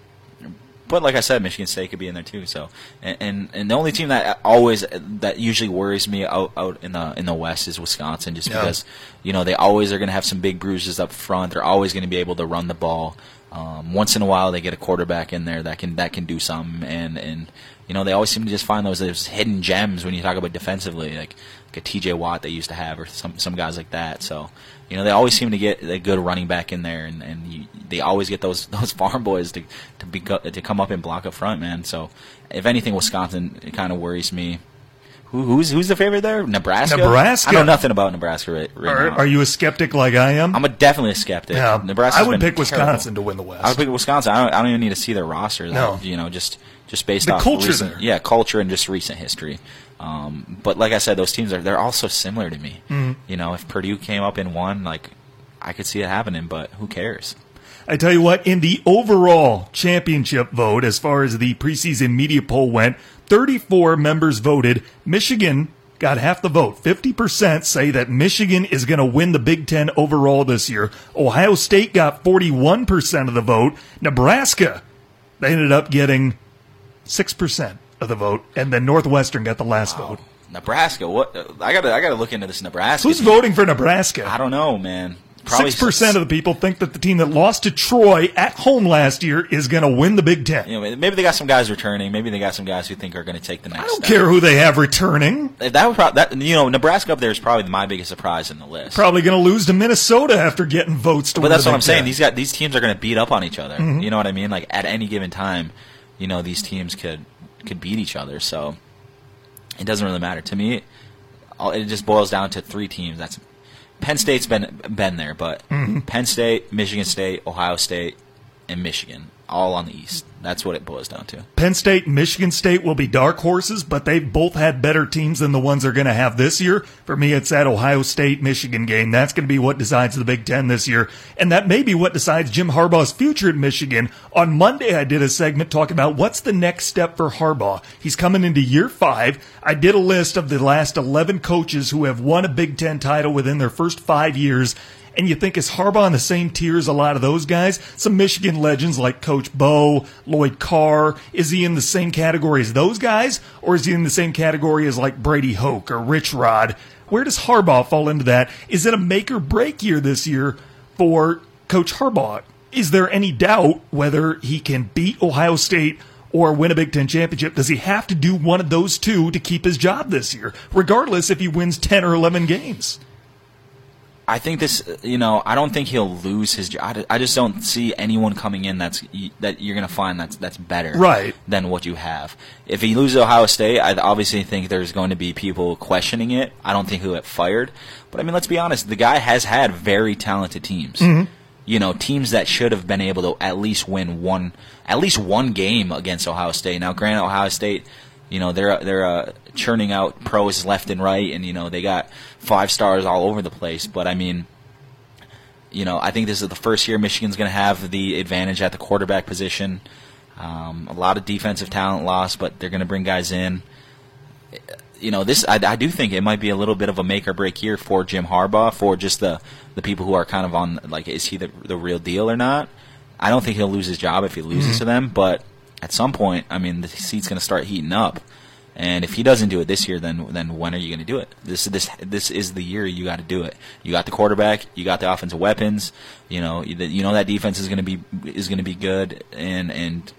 but like I said, Michigan State could be in there too. So, and, and and the only team that always that usually worries me out, out in the in the West is Wisconsin, just Yeah. because you know they always are going to have some big bruises up front. They're always going to be able to run the ball. Um, once in a while, they get a quarterback in there that can that can do something, and and you know they always seem to just find those those hidden gems when you talk about defensively, like like a T.J. Watt they used to have, or some some guys like that. So you know they always seem to get a good running back in there, and and you, they always get those those farm boys to to be to come up and block up front, man. So if anything, Wisconsin it kind of worries me. Who, who's who's the favorite there? Nebraska. Nebraska. I know nothing about Nebraska right, right Are, now. are you a skeptic like I am? I'm a definitely a skeptic. Yeah, Nebraska's I would pick Wisconsin to win the West. I would pick Wisconsin. I don't, I don't even need to see their roster. though. No. you know, just just based on The off culture recent, there. Yeah, culture and just recent history. Um, but like I said, those teams are they're all so similar to me. Mhm. You know, if Purdue came up and won, like I could see it happening, but who cares? I tell you what, in the overall championship vote, as far as the preseason media poll went, 34 members voted. Michigan got half the vote. 50% say that Michigan is going to win the Big Ten overall this year. Ohio State got 41% of the vote. Nebraska, they ended up getting 6% of the vote. And then Northwestern got the last vote. Nebraska. What? I gotta I gotta look into this Nebraska. Who's team. voting for Nebraska? I don't know, man. Probably Six percent of the people think that the team that lost to Troy at home last year is going to win the Big Ten. You know, maybe they got some guys returning. Maybe they got some guys who think are going to take the next. I don't care who they have returning. That would prob- that you know Nebraska up there is probably my biggest surprise in the list. Probably going to lose to Minnesota after getting votes to win. But that's what I'm saying. These got these teams are going to beat up on each other. Mhm. You know what I mean? Like at any given time, you know these teams could could beat each other. So it doesn't really matter to me. It just boils down to three teams. That's Penn State's been been there, but Mhm. Penn State, Michigan State, Ohio State, and Michigan all on the East. That's what it boils down to. Penn State Michigan State will be dark horses, but they've both had better teams than the ones they're going to have this year. For me, it's that Ohio State Michigan game. That's going to be what decides the Big Ten this year. And that may be what decides Jim Harbaugh's future at Michigan. On Monday, I did a segment talking about what's the next step for Harbaugh. He's coming into year five. I did a list of the last 11 coaches who have won a Big Ten title within their first five years. And you think, is Harbaugh in the same tier as a lot of those guys? Some Michigan legends like Coach Bo, Lloyd Carr. Is he in the same category as those guys? Or is he in the same category as like Brady Hoke or Rich Rod? Where does Harbaugh fall into that? Is it a make or break year this year for Coach Harbaugh? Is there any doubt whether he can beat Ohio State or win a Big Ten championship? Does he have to do one of those two to keep his job this year, regardless if he wins 10 or 11 games? I think this, you know, I don't think he'll lose his job. I just don't see anyone coming in that's that you're going to find that's that's better Right. than what you have. If he loses Ohio State, I obviously think there's going to be people questioning it. I don't think he'll get fired. But I mean, let's be honest, the guy has had very talented teams. Mhm. You know, teams that should have been able to at least win one at least one game against Ohio State. Now, granted, Ohio State you know they're they're uh, churning out pros left and right, and you know they got five stars all over the place. But I mean, you know, I think this is the first year Michigan's going to have the advantage at the quarterback position. Um, a lot of defensive talent lost, but they're going to bring guys in. You know, this I, I do think it might be a little bit of a make or break year for Jim Harbaugh, for just the the people who are kind of on like, is he the the real deal or not? I don't think he'll lose his job if he loses Mhm. to them, but at some point, I mean, the seat's going to start heating up. And if he doesn't do it this year, then then when are you going to do it? This this this is the year you got to do it. You got the quarterback, you got the offensive weapons. You know you, know that defense is going to be is going to be good, and and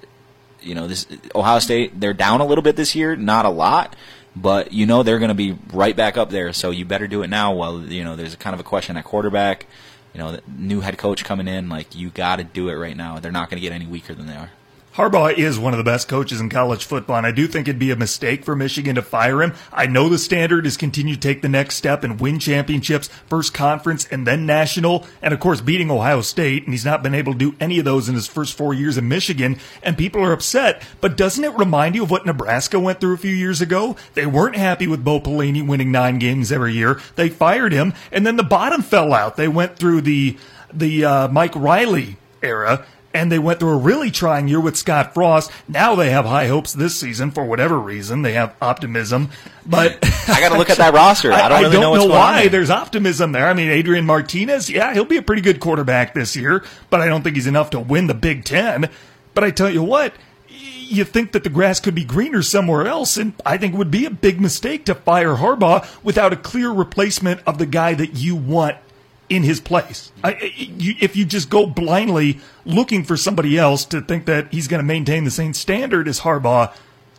you know this Ohio State they're down a little bit this year, not a lot, but you know they're going to be right back up there. So you better do it now. While you know there's kind of a question at quarterback. You know, new head coach coming in, like you got to do it right now. They're not going to get any weaker than they are. Harbaugh is one of the best coaches in college football, and I do think it'd be a mistake for Michigan to fire him. I know the standard is continue to take the next step and win championships, first conference and then national, and of course beating Ohio State, and he's not been able to do any of those in his first four years in Michigan, and people are upset. But doesn't it remind you of what Nebraska went through a few years ago? They weren't happy with Bo Pelini winning nine games every year. They fired him, and then the bottom fell out. They went through the the uh, Mike Riley era and they went through a really trying year with Scott Frost. Now they have high hopes this season for whatever reason. They have optimism, but I got to look at that roster. I don't, I, really don't know, know, why on there's optimism there. I mean, Adrian Martinez, yeah, he'll be a pretty good quarterback this year, but I don't think he's enough to win the Big Ten. But I tell you what, you think that the grass could be greener somewhere else, and I think it would be a big mistake to fire Harbaugh without a clear replacement of the guy that you want in his place. I, you, if you just go blindly looking for somebody else to think that he's going to maintain the same standard as Harbaugh,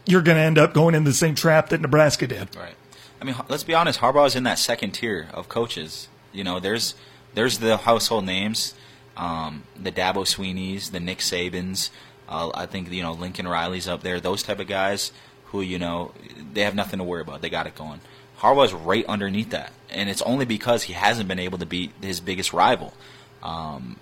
you're going to end up going in the same trap that Nebraska did. Right. I mean, let's be honest. Harbaugh is in that second tier of coaches. You know, there's there's the household names, um, the Dabo Sweeneys, the Nick Sabans. Uh, I think you know Lincoln Riley's up there. Those type of guys who you know they have nothing to worry about. They got it going. Harbaugh's right underneath that, and it's only because he hasn't been able to beat his biggest rival. Um,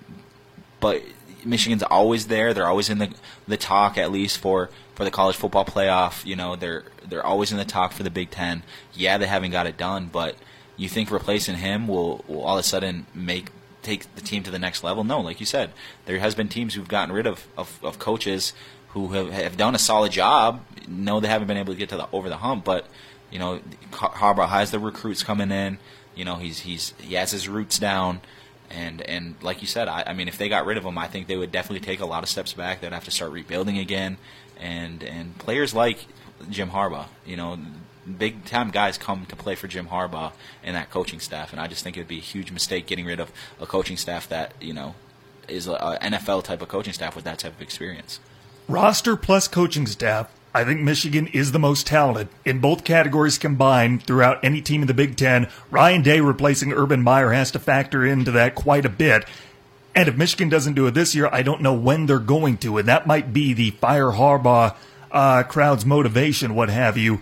but Michigan's always there; they're always in the the talk, at least for, for the college football playoff. You know, they're they're always in the talk for the Big Ten. Yeah, they haven't got it done, but you think replacing him will, will all of a sudden make take the team to the next level? No, like you said, there has been teams who've gotten rid of, of, of coaches who have, have done a solid job. No, they haven't been able to get to the over the hump, but you know, Harbaugh has the recruits coming in. You know, he's he's he has his roots down, and and like you said, I, I mean, if they got rid of him, I think they would definitely take a lot of steps back. They'd have to start rebuilding again, and and players like Jim Harbaugh, you know, big time guys come to play for Jim Harbaugh and that coaching staff, and I just think it would be a huge mistake getting rid of a coaching staff that you know is a, a NFL type of coaching staff with that type of experience. Roster plus coaching staff I think Michigan is the most talented in both categories combined throughout any team in the Big Ten. Ryan Day replacing Urban Meyer has to factor into that quite a bit. And if Michigan doesn't do it this year, I don't know when they're going to. And that might be the fire Harbaugh uh, crowd's motivation, what have you.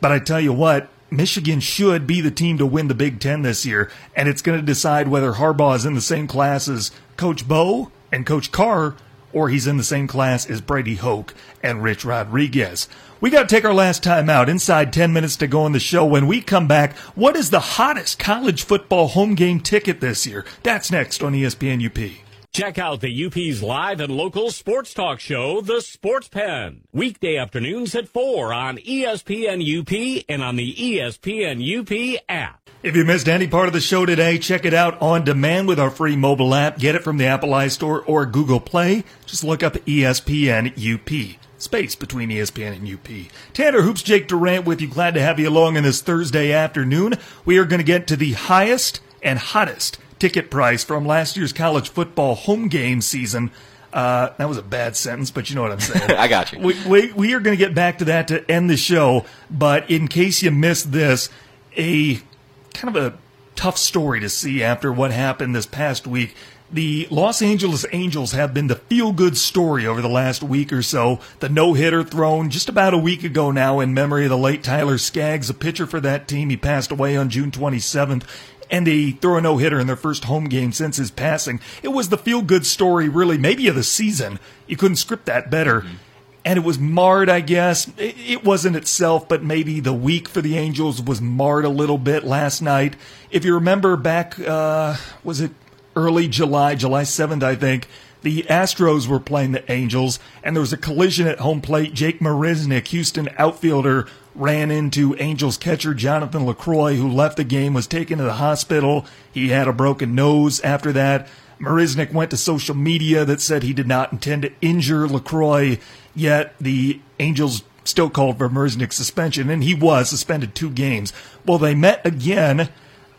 But I tell you what, Michigan should be the team to win the Big Ten this year. And it's going to decide whether Harbaugh is in the same class as Coach Bo and Coach Carr or he's in the same class as Brady Hoke and Rich Rodriguez. We got to take our last time out. Inside 10 minutes to go in the show. When we come back, what is the hottest college football home game ticket this year? That's next on ESPN UP. Check out the UP's live and local sports talk show, The Sports Pen. Weekday afternoons at 4 on ESPN UP and on the ESPN UP app. If you missed any part of the show today, check it out on demand with our free mobile app. Get it from the Apple iStore or Google Play. Just look up ESPN UP. Space between ESPN and UP. Tanner Hoops, Jake Durant with you. Glad to have you along on this Thursday afternoon. We are going to get to the highest and hottest ticket price from last year's college football home game season. Uh, that was a bad sentence, but you know what I'm saying. I got you. We, we, we are going to get back to that to end the show, but in case you missed this, a kind of a tough story to see after what happened this past week. The Los Angeles Angels have been the feel good story over the last week or so. The no hitter thrown just about a week ago now in memory of the late Tyler Skaggs, a pitcher for that team. He passed away on June 27th and they throw a no hitter in their first home game since his passing. It was the feel good story, really, maybe of the season. You couldn't script that better. Mm-hmm. And it was marred, I guess. It wasn't itself, but maybe the week for the Angels was marred a little bit last night. If you remember back, uh, was it early July, July 7th, I think, the Astros were playing the Angels, and there was a collision at home plate. Jake Marisnick, Houston outfielder, ran into Angels catcher Jonathan Lucroy, who left the game, was taken to the hospital. He had a broken nose after that. Marisnick went to social media that said he did not intend to injure Lucroy, yet the Angels still called for Marisnick's suspension, and he was suspended two games. Well, they met again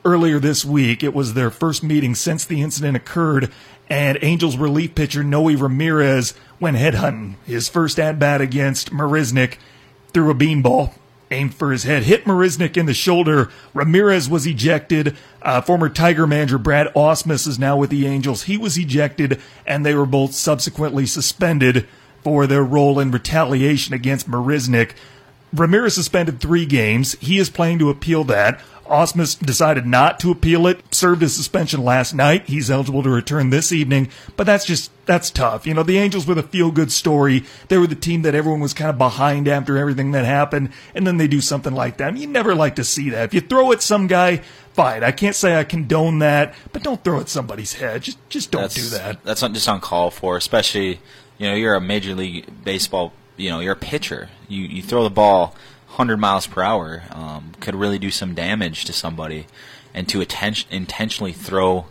earlier this week. It was their first meeting since the incident occurred, and Angels relief pitcher Noe Ramirez went headhunting. His first at bat against Marisnick threw a beanball aimed for his head, hit Marisnick in the shoulder. Ramirez was ejected. Uh, former Tiger manager Brad Ausmus is now with the Angels. He was ejected, and they were both subsequently suspended for their role in retaliation against Marisnick. Ramirez suspended three games. He is planning to appeal that. Ausmus decided not to appeal it, served his suspension last night. He's eligible to return this evening, but that's just, that's tough. You know, the Angels were the feel good story. They were the team that everyone was kind of behind after everything that happened, and then they do something like that. you never like to see that. If you throw at some guy, fine. I can't say I condone that, but don't throw at somebody's head. Just, just don't that's, do that. That's not just uncalled for, especially, you know, you're a Major League Baseball, you know, you're a pitcher. You, you throw the ball 100 miles per hour um, could really do some damage to somebody. And to atten- intentionally throw,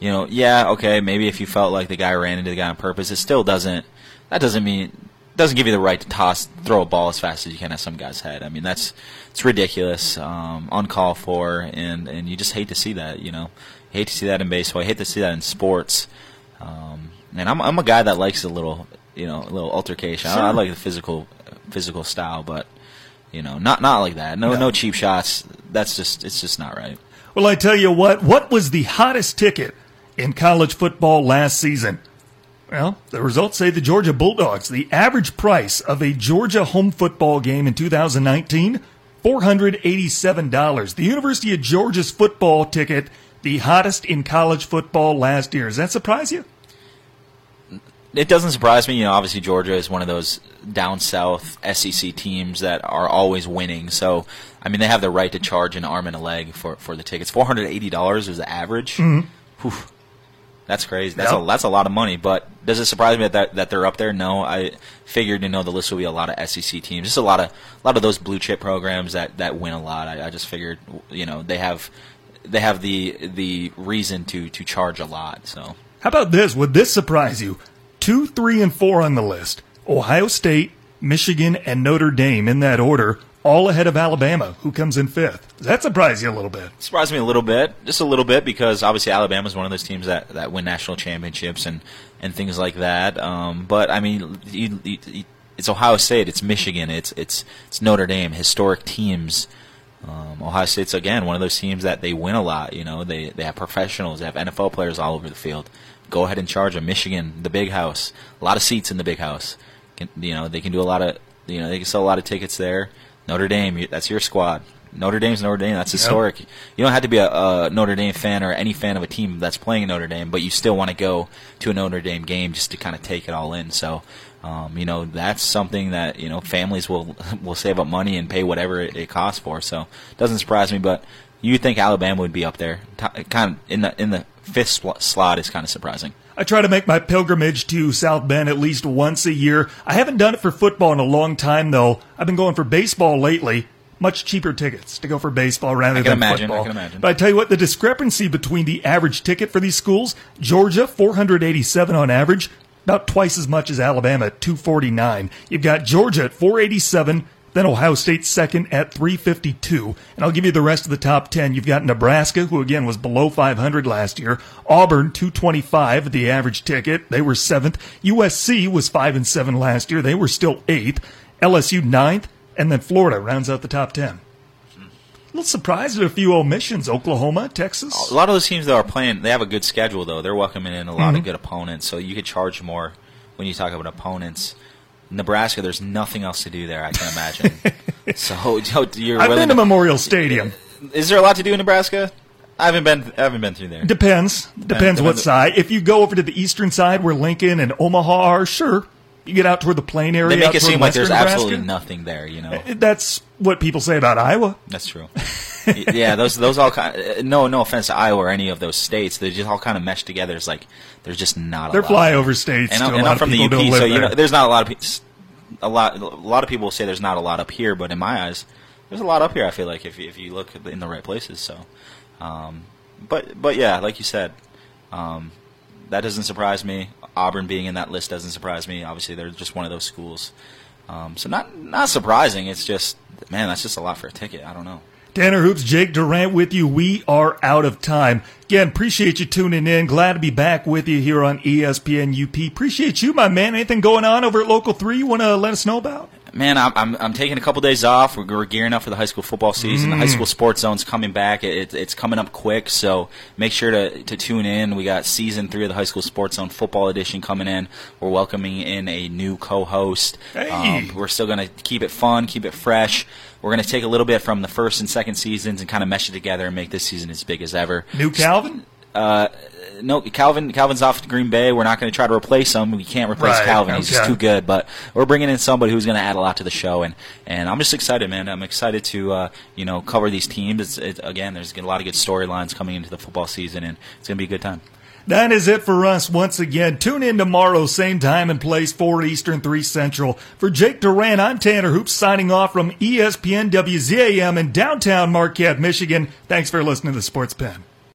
you know, yeah, okay, maybe if you felt like the guy ran into the guy on purpose, it still doesn't. That doesn't mean doesn't give you the right to toss throw a ball as fast as you can at some guy's head. I mean, that's it's ridiculous, um, uncalled for, and and you just hate to see that. You know, you hate to see that in baseball. I hate to see that in sports. Um, and I'm I'm a guy that likes a little, you know, a little altercation. Sure. I, I like the physical physical style, but you know, not not like that. No, no, no cheap shots. That's just it's just not right. Well, I tell you what. What was the hottest ticket in college football last season? Well, the results say the Georgia Bulldogs. The average price of a Georgia home football game in 2019, $487. The University of Georgia's football ticket, the hottest in college football last year. Does that surprise you? It doesn't surprise me. You know, obviously Georgia is one of those down south SEC teams that are always winning. So, I mean, they have the right to charge an arm and a leg for, for the tickets. Four hundred eighty dollars is the average. Mm-hmm. That's crazy. That's yep. a that's a lot of money. But does it surprise me that that they're up there? No, I figured you know the list will be a lot of SEC teams. Just a lot of a lot of those blue chip programs that, that win a lot. I, I just figured you know they have they have the the reason to to charge a lot. So how about this? Would this surprise you? Two, three, and four on the list Ohio State, Michigan, and Notre Dame in that order, all ahead of Alabama, who comes in fifth. Does that surprise you a little bit? Surprised me a little bit, just a little bit, because obviously Alabama is one of those teams that, that win national championships and, and things like that. Um, but I mean, you, you, it's Ohio State, it's Michigan, it's it's it's Notre Dame, historic teams. Um, Ohio State's again one of those teams that they win a lot. You know, they they have professionals, they have NFL players all over the field go ahead and charge them. Michigan, the big house, a lot of seats in the big house. Can, you know, they can do a lot of, you know, they can sell a lot of tickets there. Notre Dame, that's your squad. Notre Dame's Notre Dame. That's historic. Yep. You don't have to be a, a, Notre Dame fan or any fan of a team that's playing Notre Dame, but you still want to go to a Notre Dame game just to kind of take it all in. So, um, you know, that's something that you know families will will save up money and pay whatever it, it costs for. So, it doesn't surprise me. But you think Alabama would be up there, kind of in the in the fifth slot is kind of surprising. I try to make my pilgrimage to South Bend at least once a year. I haven't done it for football in a long time, though. I've been going for baseball lately. Much cheaper tickets to go for baseball rather than imagine, football. I can imagine. But I tell you what, the discrepancy between the average ticket for these schools, Georgia, 487 on average, about twice as much as Alabama 249. You've got Georgia at 487, then Ohio State second at 352. And I'll give you the rest of the top 10. You've got Nebraska, who again was below 500 last year. Auburn, 225, the average ticket. They were seventh. USC was five and seven last year. They were still eighth. LSU ninth. And then Florida rounds out the top 10. A little surprised at a few omissions. Oklahoma, Texas. A lot of those teams that are playing, they have a good schedule though. They're welcoming in a lot mm-hmm. of good opponents, so you could charge more when you talk about opponents. Nebraska, there's nothing else to do there. I can imagine. so you're. I've been to, Memorial Stadium. Is there a lot to do in Nebraska? I haven't been. I haven't been through there. Depends. Depends, Depends what side. If you go over to the eastern side, where Lincoln and Omaha are, sure. You get out toward the plain area. They make it seem like there's Nebraska. absolutely nothing there. You know. That's what people say about Iowa. That's true. yeah, those those all kind. Of, no, no offense to Iowa or any of those states. They just all kind of mesh together. It's like there's just not. They're flyover states. And, I'm, and I'm from the UP, so you know, there's not a lot of a lot. A lot of people say there's not a lot up here, but in my eyes, there's a lot up here. I feel like if if you look in the right places. So, um, but but yeah, like you said, um, that doesn't surprise me. Auburn being in that list doesn't surprise me. Obviously, they're just one of those schools. Um, so not not surprising. It's just man, that's just a lot for a ticket. I don't know. Tanner Hoops, Jake Durant with you. We are out of time. Again, appreciate you tuning in. Glad to be back with you here on ESPN UP. Appreciate you, my man. Anything going on over at Local 3 you want to let us know about? Man, I'm, I'm, I'm taking a couple days off. We're, we're gearing up for the high school football season. The high Mm. school sports zone's coming back. It, it's coming up quick, so make sure to, to tune in. We got season three of the high school sports zone football edition coming in. We're welcoming in a new co-host. Hey. Um, we're still going to keep it fun, keep it fresh. We're going to take a little bit from the first and second seasons and kind of mesh it together and make this season as big as ever. New Calvin? Uh, no, Calvin. Calvin's off to Green Bay. We're not going to try to replace him. We can't replace Right, Calvin. He's just too good. But we're bringing in somebody who's going to add a lot to the show, and and I'm just excited, man. I'm excited to uh, you know cover these teams. It's, it, again, there's a lot of good storylines coming into the football season, and it's going to be a good time. That is it for us once again. Tune in tomorrow, same time and place, 4 Eastern, 3 Central. For Jake Durant, I'm Tanner Hoops signing off from ESPN WZAM in downtown Marquette, Michigan. Thanks for listening to the Sports Pen.